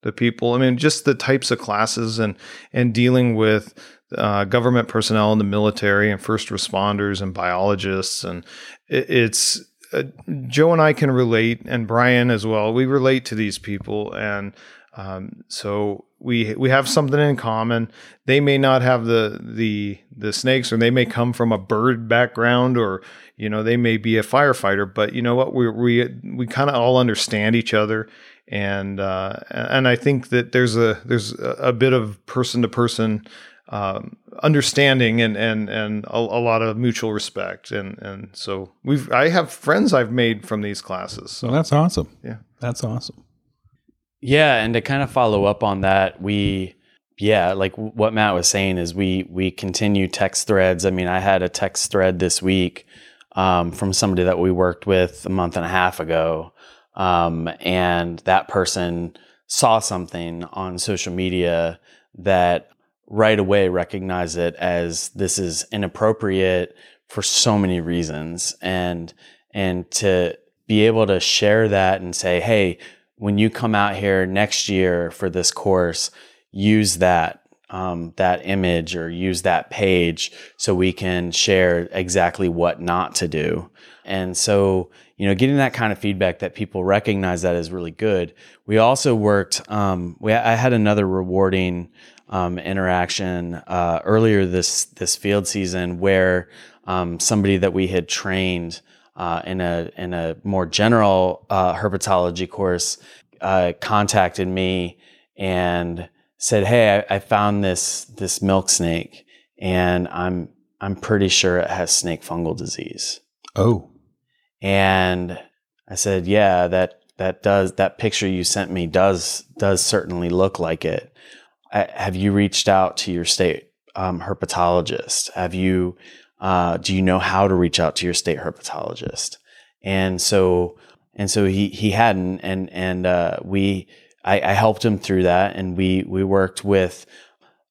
the people. I mean, just the types of classes and and dealing with uh, government personnel in the military and first responders and biologists, and it, it's uh, Joe and I can relate, and Brian as well. We relate to these people, and um, so we we have something in common. They may not have the the the snakes, or they may come from a bird background, or you know they may be a firefighter. But you know what? We we we kind of all understand each other, and uh, and I think that there's a there's a bit of person to person understanding and and and a, a, lot of mutual respect and and so we've I have friends I've made from these classes. So that's awesome. Yeah, that's awesome. Yeah, and to kind of follow up on that, we yeah, like what Matt was saying is we we continue text threads. I mean, I had a text thread this week um, from somebody that we worked with a month and a half ago, um, and that person saw something on social media that right away recognized it as this is inappropriate for so many reasons, and and to be able to share that and say, hey, when you come out here next year for this course use that um, that image or use that page so we can share exactly what not to do. And so, you know, getting that kind of feedback that people recognize that is really good. We also worked. Um, we I had another rewarding um, interaction uh, earlier this this field season where um, somebody that we had trained uh, in a in a more general uh, herpetology course uh, contacted me and said, "Hey, I, I, found this this milk snake, and I'm I'm pretty sure it has snake fungal disease." Oh, and I said, "Yeah, that that does that picture you sent me does does certainly look like it. I, have you reached out to your state um, herpetologist? Have you uh, do you know how to reach out to your state herpetologist?" And so and so he he hadn't, and and uh, we I, I, helped him through that, and we we worked with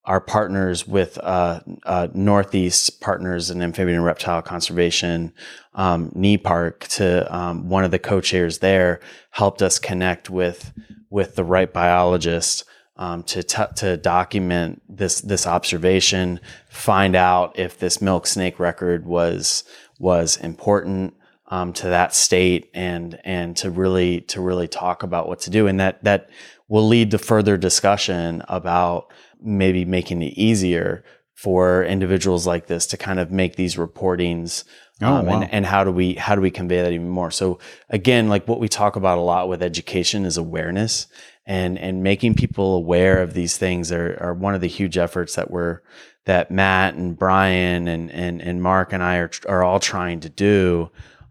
our partners with uh, uh, Northeast Partners in Amphibian Reptile Conservation, um, NEPARC to um, one of the co-chairs there helped us connect with with the right biologist um, to t- to document this this observation, find out if this milk snake record was was important, um, to that state and and to really to really talk about what to do. And that that will lead to further discussion about maybe making it easier for individuals like this to kind of make these reportings oh, um, wow. and, and how do we how do we convey that even more? So again like what we talk about a lot with education is awareness and and making people aware of these things are, are one of the huge efforts that we're that Matt and Brian and and, and Mark and I are, are all trying to do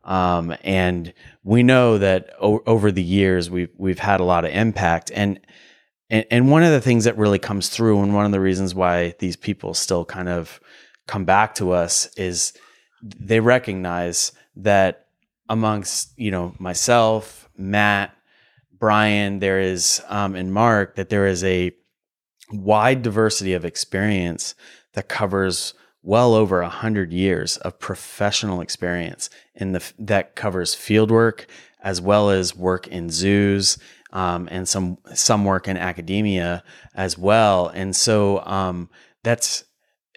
um, and we know that o- over the years we've we've had a lot of impact. And, and and one of the things that really comes through, and one of the reasons why these people still kind of come back to us is they recognize that amongst you know myself, Matt, Brian, there is um, and Mark that there is a wide diversity of experience that covers well over a hundred years of professional experience in the that covers field work as well as work in zoos um, and some some work in academia as well. And so um, that's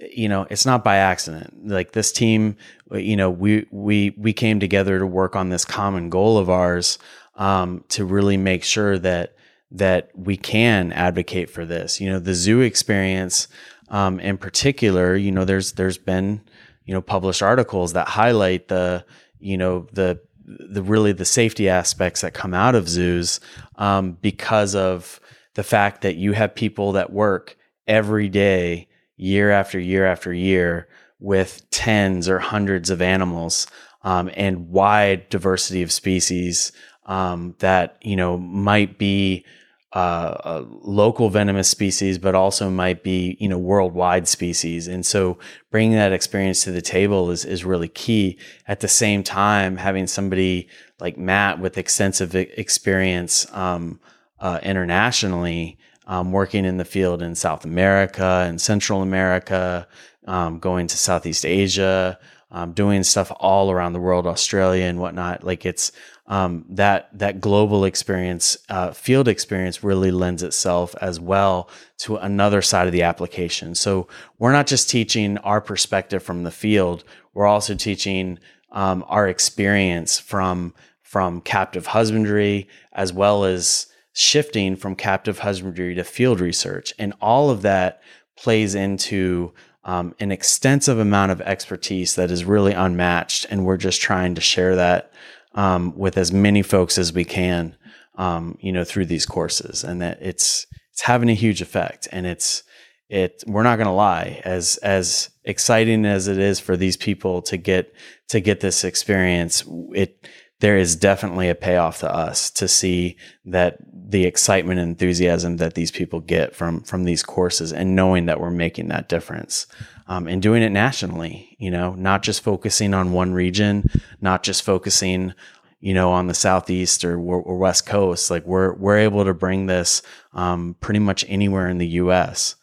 you know it's not by accident. Like this team, you know, we we we came together to work on this common goal of ours um, to really make sure that that we can advocate for this. You know, the zoo experience um, in particular, you know, there's there's been you know published articles that highlight the you know the the really the safety aspects that come out of zoos um, because of the fact that you have people that work every day, year after year after year, with tens or hundreds of animals um, and wide diversity of species um, that you know might be uh, a local venomous species, but also might be you know worldwide species. And so bringing that experience to the table is is really key. At the same time, having somebody like Matt with extensive experience um, uh, internationally, um, working in the field in South America and Central America, um, going to Southeast Asia, um, doing stuff all around the world, Australia and whatnot. Like it's um, that that global experience, uh, field experience, really lends itself as well to another side of the application. So we're not just teaching our perspective from the field; we're also teaching um, our experience from from captive husbandry, as well as shifting from captive husbandry to field research, and all of that plays into um, an extensive amount of expertise that is really unmatched, and we're just trying to share that um, with as many folks as we can, um, you know, through these courses, and that it's it's having a huge effect. And it's it we're not going to lie, as as exciting as it is for these people to get to get this experience, it there is definitely a payoff to us to see that the excitement and enthusiasm that these people get from from these courses and knowing that we're making that difference um, and doing it nationally you know not just focusing on one region not just focusing you know on the southeast or, or west coast like we're we're able to bring this um, pretty much anywhere in the us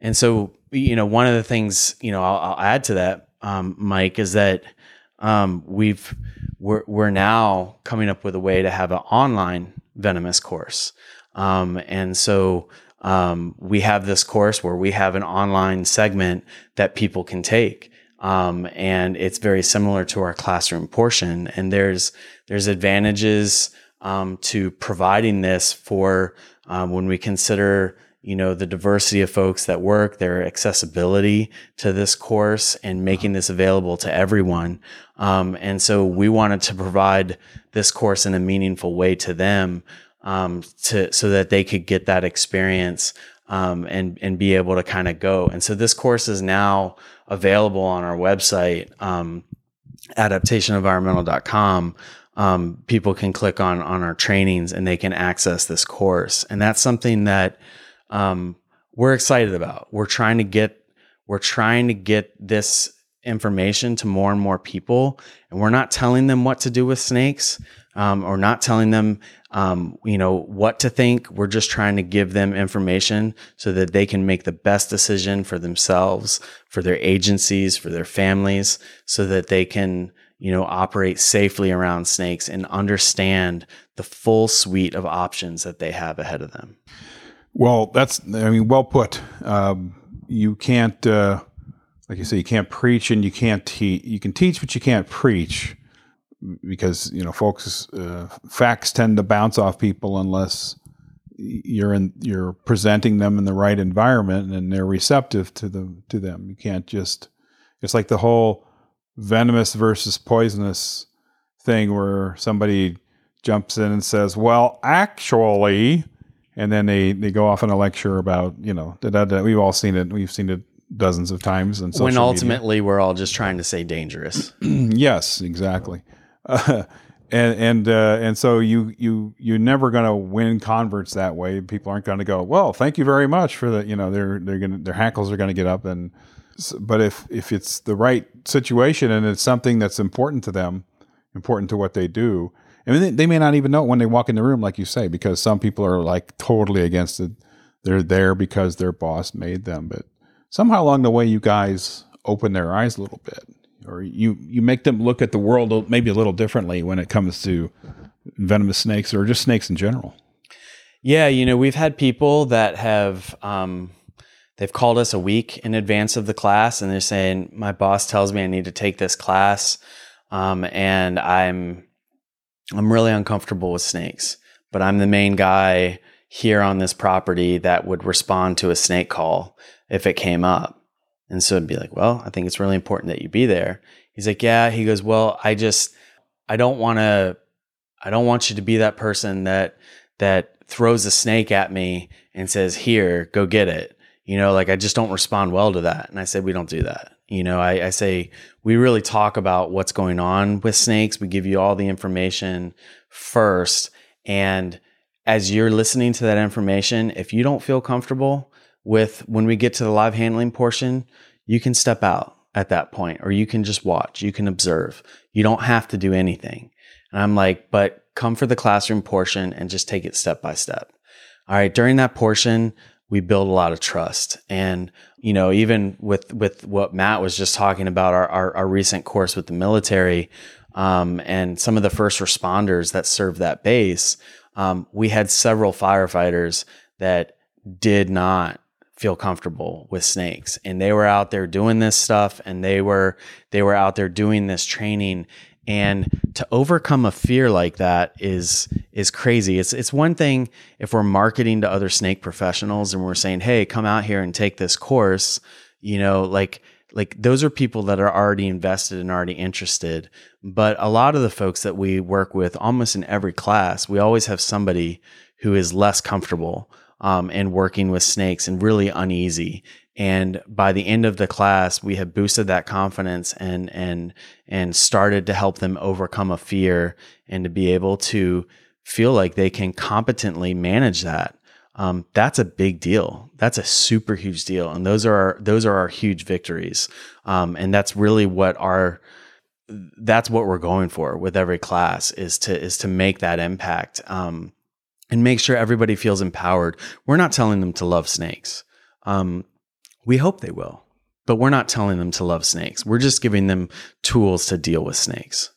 and so you know one of the things you know i'll, I'll add to that um, mike is that um, we've we're, we're now coming up with a way to have an online venomous course. Um, and so um, we have this course where we have an online segment that people can take. Um, and it's very similar to our classroom portion. And there's there's advantages um, to providing this for um, when we consider you know the diversity of folks that work their accessibility to this course and making this available to everyone um, and so we wanted to provide this course in a meaningful way to them um, to so that they could get that experience um, and and be able to kind of go. And so this course is now available on our website um, adaptationenvironmental.com um, people can click on on our trainings and they can access this course. And that's something that um, we're excited about. We're trying to get we're trying to get this information to more and more people, and we're not telling them what to do with snakes, um, or not telling them, um, you know, what to think. We're just trying to give them information so that they can make the best decision for themselves, for their agencies, for their families, so that they can you know, operate safely around snakes and understand the full suite of options that they have ahead of them. Well, that's I mean, well put. Um, you can't, uh, like you say, you can't preach and you can't teach. You can teach, but you can't preach because you know, folks, uh, facts tend to bounce off people unless you're in you're presenting them in the right environment and they're receptive to the to them. You can't just. It's like the whole venomous versus poisonous thing where somebody jumps in and says, "Well, actually." and then they they go off on a lecture about you know da, da, da. we've all seen it we've seen it dozens of times and when ultimately media. we're all just trying to say dangerous [CLEARS THROAT] yes exactly [LAUGHS] and and uh, and so you you you're never going to win converts that way people aren't going to go well thank you very much for the you know they're they're going their hackles are going to get up and but if if it's the right situation and it's something that's important to them important to what they do I mean, they may not even know it when they walk in the room, like you say, because some people are like totally against it. They're there because their boss made them, but somehow along the way, you guys open their eyes a little bit, or you you make them look at the world maybe a little differently when it comes to venomous snakes or just snakes in general. Yeah, you know, we've had people that have um, they've called us a week in advance of the class, and they're saying, "My boss tells me I need to take this class." Um, and I'm I'm really uncomfortable with snakes, but I'm the main guy here on this property that would respond to a snake call if it came up. And so it'd be like, well, I think it's really important that you be there. He's like, yeah. He goes, well, I just, I don't want to, I don't want you to be that person that, that throws a snake at me and says, here, go get it. You know, like I just don't respond well to that. And I said, we don't do that. You know, I, I, say we really talk about what's going on with snakes. We give you all the information first. And as you're listening to that information, if you don't feel comfortable with when we get to the live handling portion, you can step out at that point or you can just watch, you can observe. You don't have to do anything. And I'm like, but come for the classroom portion and just take it step by step. All right. During that portion, we build a lot of trust. And, you know, even with, with what Matt was just talking about, our, our, our recent course with the military, um, and some of the first responders that served that base, um, we had several firefighters that did not feel comfortable with snakes and they were out there doing this stuff and they were they were out there doing this training and to overcome a fear like that is is crazy. It's it's one thing if we're marketing to other snake professionals and we're saying, "Hey, come out here and take this course." You know, like like those are people that are already invested and already interested. But a lot of the folks that we work with almost in every class, we always have somebody who is less comfortable um, and working with snakes and really uneasy. And by the end of the class, we have boosted that confidence and and and started to help them overcome a fear and to be able to feel like they can competently manage that. Um, that's a big deal. That's a super huge deal, and those are our, those are our huge victories. Um, and that's really what our that's what we're going for with every class is to is to make that impact um, and make sure everybody feels empowered. We're not telling them to love snakes. Um, we hope they will, but we're not telling them to love snakes. We're just giving them tools to deal with snakes.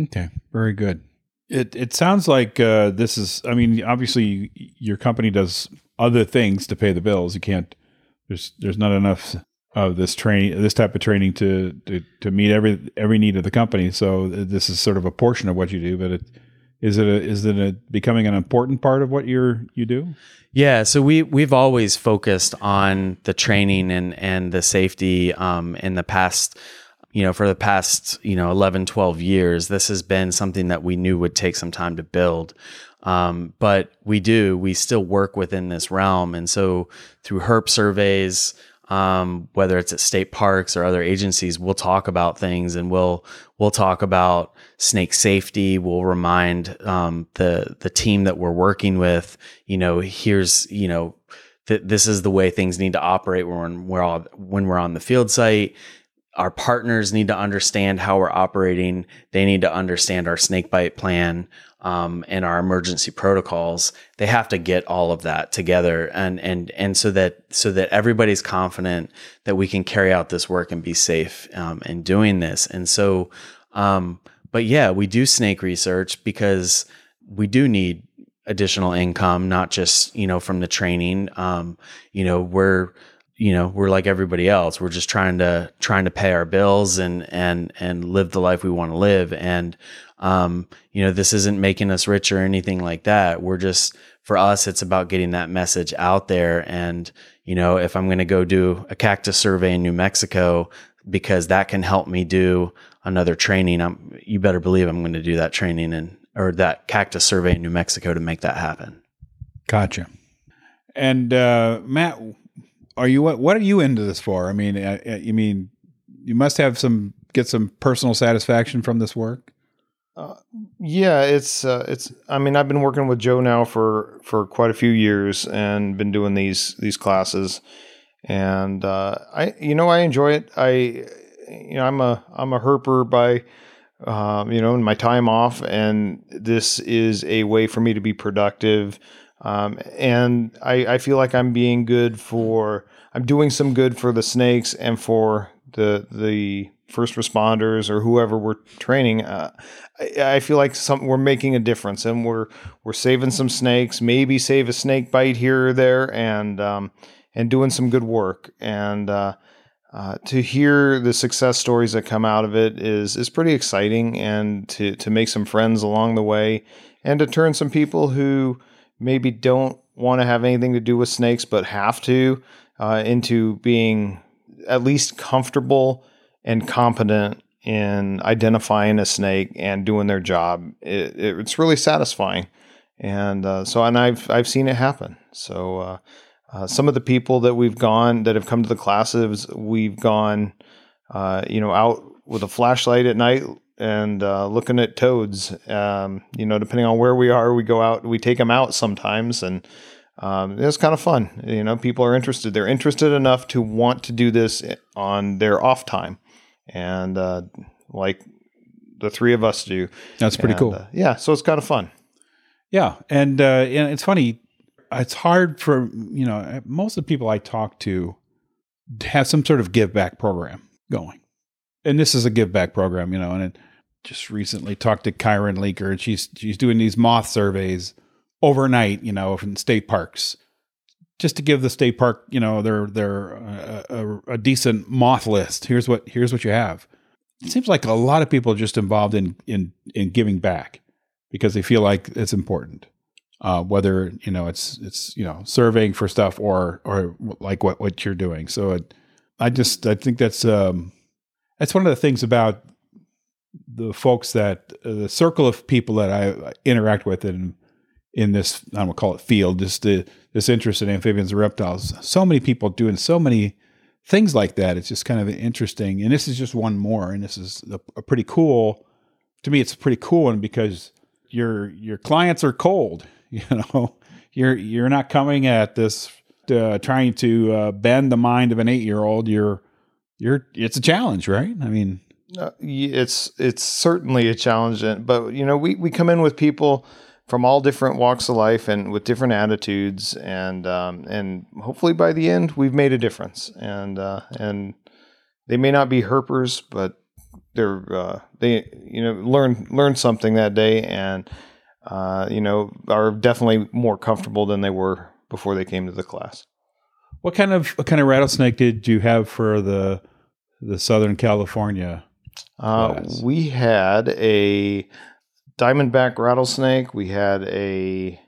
Okay, very good. It it sounds like uh, this is. I mean, obviously, your company does other things to pay the bills. You can't. There's there's not enough of this training, this type of training to, to to meet every every need of the company. So this is sort of a portion of what you do, but it is it a, is it a, becoming an important part of what you're you do? Yeah, so we we've always focused on the training and and the safety um, in the past you know for the past you know 11 12 years this has been something that we knew would take some time to build um, but we do we still work within this realm and so through herp surveys um, whether it's at state parks or other agencies, we'll talk about things and we'll we'll talk about snake safety. We'll remind um, the the team that we're working with, you know, here's you know that this is the way things need to operate when we're all, when we're on the field site. Our partners need to understand how we're operating. They need to understand our snake bite plan um, and our emergency protocols, they have to get all of that together, and and and so that so that everybody's confident that we can carry out this work and be safe um, in doing this. And so, um, but yeah, we do snake research because we do need additional income, not just you know from the training. Um, you know, we're you know we're like everybody else we're just trying to trying to pay our bills and and and live the life we want to live and um, you know, this isn't making us rich or anything like that. We're just, for us, it's about getting that message out there. And, you know, if I'm going to go do a cactus survey in New Mexico, because that can help me do another training, I'm, you better believe I'm going to do that training and, or that cactus survey in New Mexico to make that happen. Gotcha. And, uh, Matt, are you, what, what are you into this for? I mean, I, I, you mean, you must have some, get some personal satisfaction from this work. Uh, yeah, it's uh, it's. I mean, I've been working with Joe now for for quite a few years and been doing these these classes, and uh, I you know I enjoy it. I you know I'm a I'm a herper by um, you know in my time off, and this is a way for me to be productive. Um, and I, I feel like I'm being good for I'm doing some good for the snakes and for the the first responders or whoever we're training, uh, I, I, feel like some we're making a difference and we're we're saving some snakes, maybe save a snake bite here or there, and um, and doing some good work. And uh, uh, to hear the success stories that come out of it is is pretty exciting, and to to make some friends along the way, and to turn some people who maybe don't want to have anything to do with snakes but have to uh, into being at least comfortable and competent in identifying a snake and doing their job. It, it, it's really satisfying, and uh, so and I've I've seen it happen. So uh, uh, some of the people that we've gone that have come to the classes, we've gone, uh, you know, out with a flashlight at night and uh, looking at toads. Um, you know, depending on where we are, we go out, we take them out sometimes, and um, it's kind of fun. You know, people are interested. They're interested enough to want to do this on their off time and uh, like the three of us do. That's pretty and, cool. Uh, yeah, so it's kind of fun. Yeah, and uh, and it's funny. It's hard for you know most of the people I talk to have some sort of give back program going, and this is a give back program, you know. And it just recently talked to Kyron Leaker, and she's she's doing these moth surveys overnight, you know, in state parks, just to give the state park, you know, their their uh, a, a, decent moth list. Here's what here's what you have. It seems like a lot of people are just involved in in in giving back because they feel like it's important. Uh, whether you know it's it's you know surveying for stuff or or like what what you're doing. So it, I just I think that's um that's one of the things about the folks that uh, the circle of people that I interact with and in this I don't call it field, just the, this interest in amphibians and reptiles. So many people doing so many things like that. It's just kind of interesting. And this is just one more, and this is a, a pretty cool. To me, it's a pretty cool one because your your clients are cold. [LAUGHS] You know, you're you're not coming at this uh, trying to uh, bend the mind of an eight year old. You're you're it's a challenge, right? I mean, it's it's certainly a challenge, but you know, we we come in with people from all different walks of life and with different attitudes, and um, and hopefully by the end we've made a difference. And uh, and they may not be herpers, but they're uh, they you know learn learn something that day, and uh, you know are definitely more comfortable than they were before they came to the class. What kind of what kind of rattlesnake did you have for the the Southern California? Uh, we had a diamondback rattlesnake. We had a,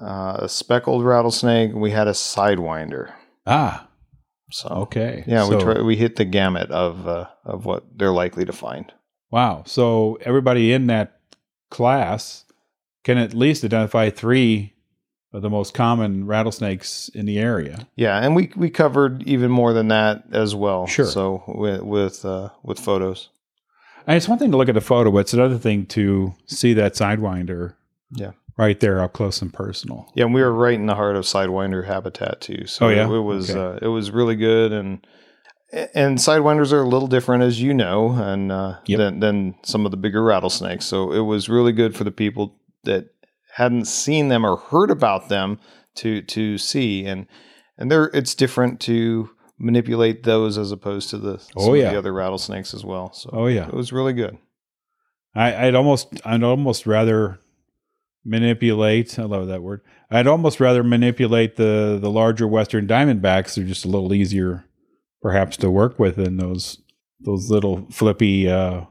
uh, a speckled rattlesnake. We had a sidewinder. Ah, so okay. Yeah, so, we try, we hit the gamut of uh, of what they're likely to find. Wow. So everybody in that class can at least identify three of the most common rattlesnakes in the area. Yeah, and we we covered even more than that as well. Sure. So with with uh, with photos. And it's one thing to look at a photo, but it's another thing to see that sidewinder. Yeah. Right there, up close and personal. Yeah, and we were right in the heart of sidewinder habitat too. So Oh, yeah? it, was Okay. uh, it was really good and and sidewinders are a little different as you know and uh, Yep. than than some of the bigger rattlesnakes. So it was really good for the people that hadn't seen them or heard about them to to see and and there it's different to manipulate those as opposed to the some Oh, of yeah. the other rattlesnakes as well. So Oh yeah. it was really good. I, I'd almost I'd almost rather manipulate. I love that word. I'd almost rather manipulate the the larger western diamondbacks. They're just a little easier, perhaps, to work with than those those little flippy uh,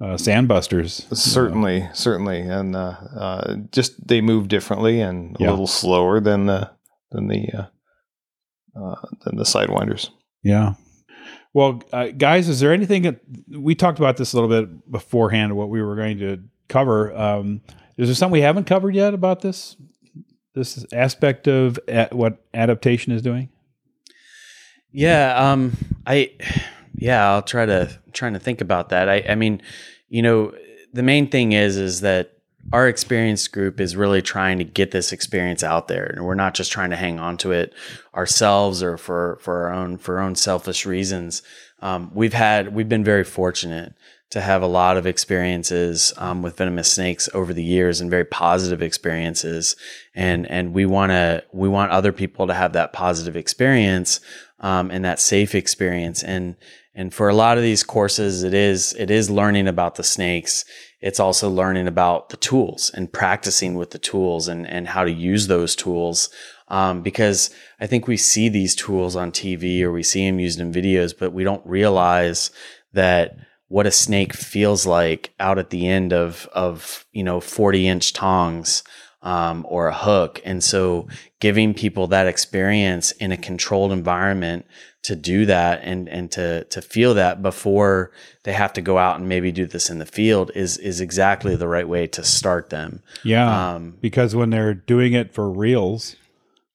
uh, sandbusters. Certainly, certainly, and uh, uh, just they move differently and a Yeah. little slower than the than the uh, than the sidewinders. Yeah. Well, uh, guys, is there anything that we talked about this a little bit beforehand? What we were going to cover? Um, is there something we haven't covered yet about this this aspect of a- what adaptation is doing? Yeah, um, I, yeah, I'll try to trying to think about that. I, I mean, you know, the main thing is is that our experienced group is really trying to get this experience out there, and we're not just trying to hang on to it ourselves or for for our own for our own selfish reasons. Um, we've had we've been very fortunate to have a lot of experiences um, with venomous snakes over the years and very positive experiences. And and we want to we want other people to have that positive experience um, and that safe experience. And and for a lot of these courses it is it is learning about the snakes it's also learning about the tools and practicing with the tools and and how to use those tools. Um, because I think we see these tools on TV or we see them used in videos, but we don't realize that what a snake feels like out at the end of of you know 40 inch tongs um, or a hook and so giving people that experience in a controlled environment to do that and and to to feel that before they have to go out and maybe do this in the field is is exactly the right way to start them Yeah, um, because when they're doing it for reals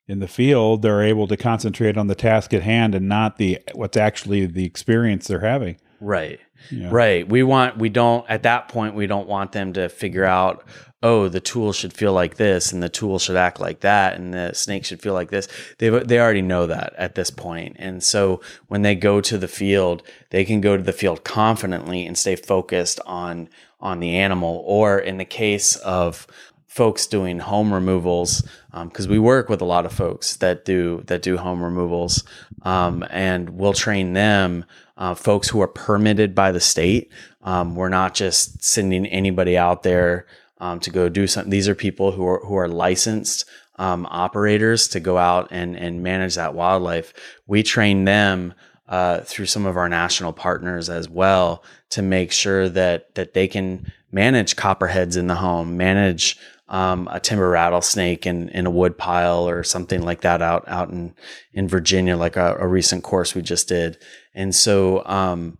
in the field, they're able to concentrate on the task at hand and not the what's actually the experience they're having. right Yeah. Right. We want we don't at that point we don't want them to figure out oh the tool should feel like this and the tool should act like that and the snake should feel like this. They they already know that at this point. And so when they go to the field, they can go to the field confidently and stay focused on on the animal or in the case of folks doing home removals because we work with a lot of folks that do that do home removals um, and we'll train them uh, folks who are permitted by the state um, we're not just sending anybody out there um, to go do something these are people who are who are licensed um, operators to go out and and manage that wildlife we train them uh, through some of our national partners as well to make sure that that they can manage copperheads in the home, manage um, a timber rattlesnake in, in a wood pile or something like that out out in in Virginia, like a, a recent course we just did. And so um,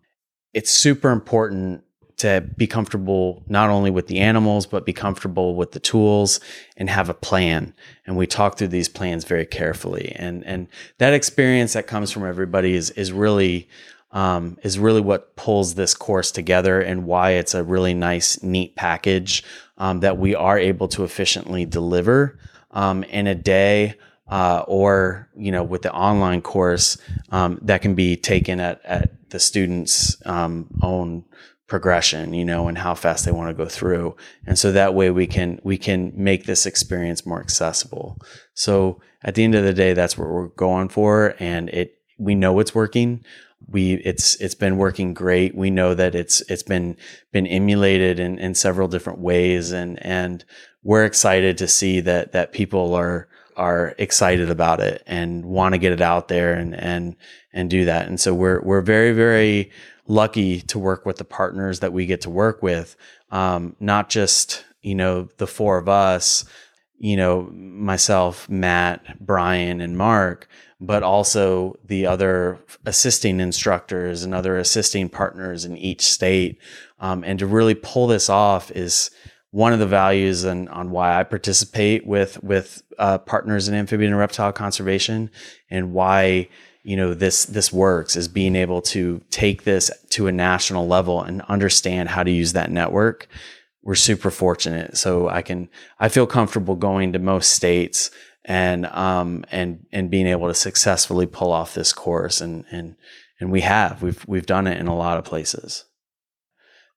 it's super important to be comfortable not only with the animals but be comfortable with the tools and have a plan. And we talk through these plans very carefully. And and that experience that comes from everybody is is really um, is really what pulls this course together and why it's a really nice neat package um, that we are able to efficiently deliver um, in a day uh, or you know with the online course um, that can be taken at, at the student's um, own progression you know and how fast they want to go through. And so that way we can we can make this experience more accessible. So at the end of the day that's what we're going for and it we know it's working. We it's it's been working great. We know that it's it's been been emulated in, in several different ways and and we're excited to see that that people are are excited about it and want to get it out there and and and do that. And so we're we're very very lucky to work with the partners that we get to work with. Um, not just, you know, the four of us, you know, myself, Matt, Brian, and Mark, but also the other assisting instructors and other assisting partners in each state. Um, and to really pull this off is one of the values and on why I participate with with uh, partners in amphibian and reptile conservation, and why you know this this works is being able to take this to a national level and understand how to use that network. We're super fortunate. So i can i feel comfortable going to most states and um and and being able to successfully pull off this course and and and we have. We've we've done it in a lot of places.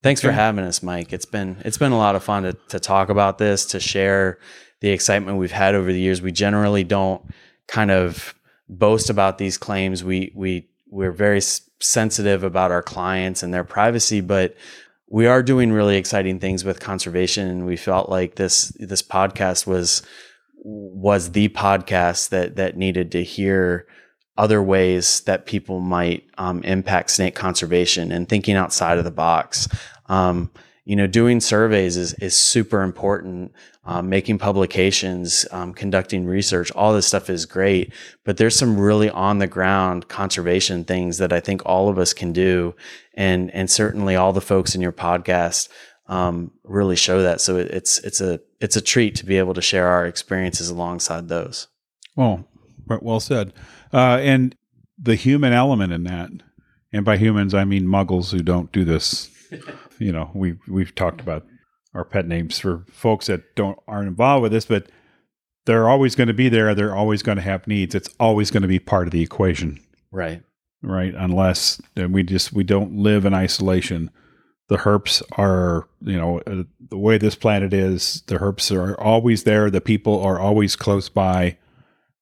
Thanks for having us mike. It's been it's been a lot of fun to, to talk about this to share the excitement we've had over the years. We generally don't kind of boast about these claims. We we we're very sensitive about our clients and their privacy, but we are doing really exciting things with conservation, and we felt like this this podcast was was the podcast that that needed to hear other ways that people might um, impact snake conservation and thinking outside of the box. Um, you know, doing surveys is is super important um, making publications, um, conducting research, all this stuff is great. But there's some really on the ground conservation things that I think all of us can do, and and certainly all the folks in your podcast um, really show that. So it, it's it's a it's a treat to be able to share our experiences alongside those. Well, well said. Uh, and the human element in that, and by humans I mean muggles who don't do this. [LAUGHS] you know, we we've talked about our pet names for folks that don't aren't involved with this, but they're always going to be there. They're always going to have needs. It's always going to be part of the equation. Right. Right. Unless we just we don't live in isolation. The herps are, you know, uh, the way this planet is. The herps are always there. The people are always close by,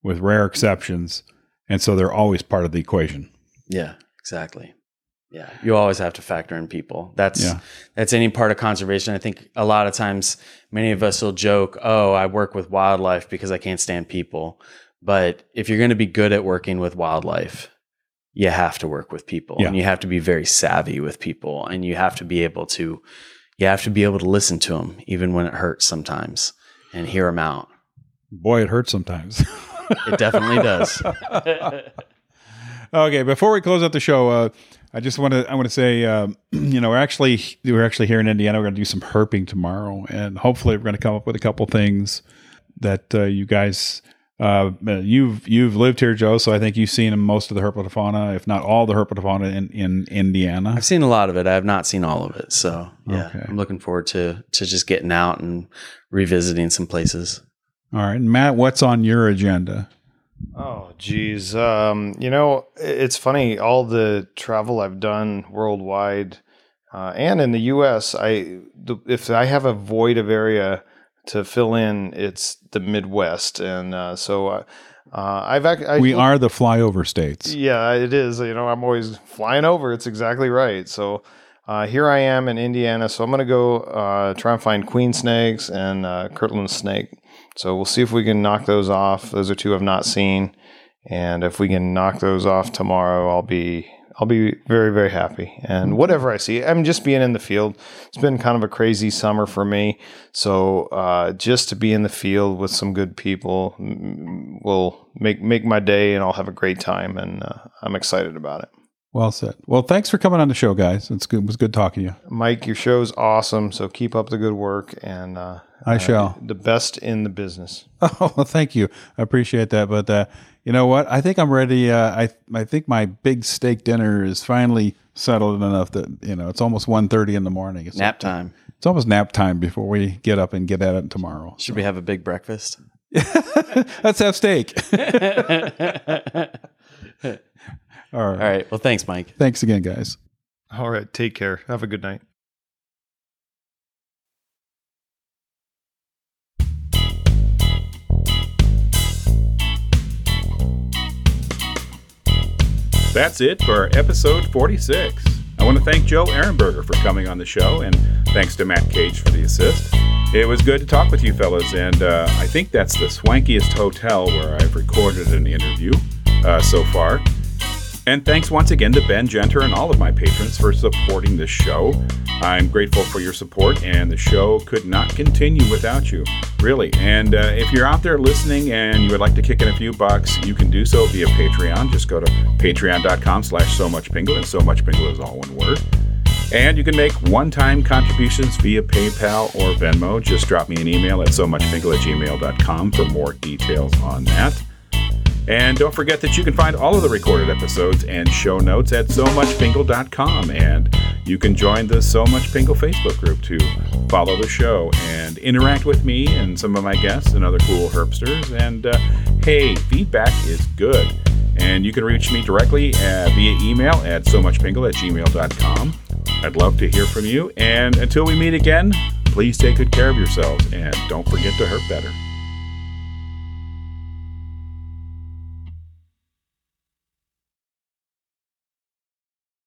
with rare exceptions, and so they're always part of the equation. Yeah. Exactly. Yeah, you always have to factor in people. That's yeah. that's any part of conservation. I think a lot of times many of us will joke, "Oh, I work with wildlife because I can't stand people." But if you're going to be good at working with wildlife, you have to work with people yeah. and you have to be very savvy with people and you have to be able to you have to be able to listen to them even when it hurts sometimes and hear them out. Boy, it hurts sometimes. it definitely does. [LAUGHS] okay, before we close out the show, uh, I just want to I want to say um, [CLEARS THROAT] you know we're actually we're actually here in Indiana. We're going to do some herping tomorrow, and hopefully we're going to come up with a couple things that uh, you guys uh, you've you've lived here, Joe. So I think you've seen most of the herpetofauna, if not all the herpetofauna in in Indiana. I've seen a lot of it. I have not seen all of it. So yeah, okay. I'm looking forward to to just getting out and revisiting some places. All right, Matt, what's on your agenda? Oh, geez. Um, you know, it's funny. All the travel I've done worldwide uh, and in the U.S., I if I have a void of area to fill in, it's the Midwest, and uh, so uh, uh I've I, we are the flyover states. Yeah, it is. You know, I'm always flying over. It's exactly right. So. Uh, here I am in Indiana, so I'm going to go uh, try and find queen snakes and Kirtland snake so we'll see if we can knock those off. Those are two I've not seen, and if we can knock those off tomorrow, I'll be I'll be very very happy. And whatever I see, I'm just being in the field. It's been kind of a crazy summer for me, so uh, just to be in the field with some good people will make make my day, and I'll have a great time. And uh, I'm excited about it. Well said. Well, thanks for coming on the show, guys. It's good. It was good talking to you. Mike, your show's awesome. So keep up the good work and uh, I uh, shall. The best in the business. [LAUGHS] Oh, well, thank you. I appreciate that. But uh, you know what? I think I'm ready. Uh, I I think my big steak dinner is finally settled enough that you know it's almost 1.30 in the morning. It's Nap time. It's almost nap time before we get up and get at it tomorrow. Should we have a big breakfast? [LAUGHS] Let's have steak. [LAUGHS] All right. All right. Well, thanks, Mike. Thanks again, guys. All right. Take care. Have a good night. That's it for episode 46. I want to thank Joe Ehrenberger for coming on the show, and thanks to Matt Cage for the assist. It was good to talk with you fellas, and uh, I think that's the swankiest hotel where I've recorded an interview uh, so far. And thanks once again to Ben Genter and all of my patrons for supporting this show. I'm grateful for your support, and the show could not continue without you, really. And uh, if you're out there listening and you would like to kick in a few bucks, you can do so via Patreon. Just go to patreon.com slash so much pingle, and so much pingle is all one word. And you can make one-time contributions via PayPal or Venmo. Just drop me an email at so much pingle at gmail.com for more details on that. And don't forget that you can find all of the recorded episodes and show notes at so muchpingle.com. And you can join the So Much Pingle Facebook group to follow the show and interact with me and some of my guests and other cool herpsters. And uh, hey, feedback is good. And you can reach me directly uh, via email at so muchpingle at gmail.com. I'd love to hear from you. And until we meet again, please take good care of yourselves and don't forget to herp better.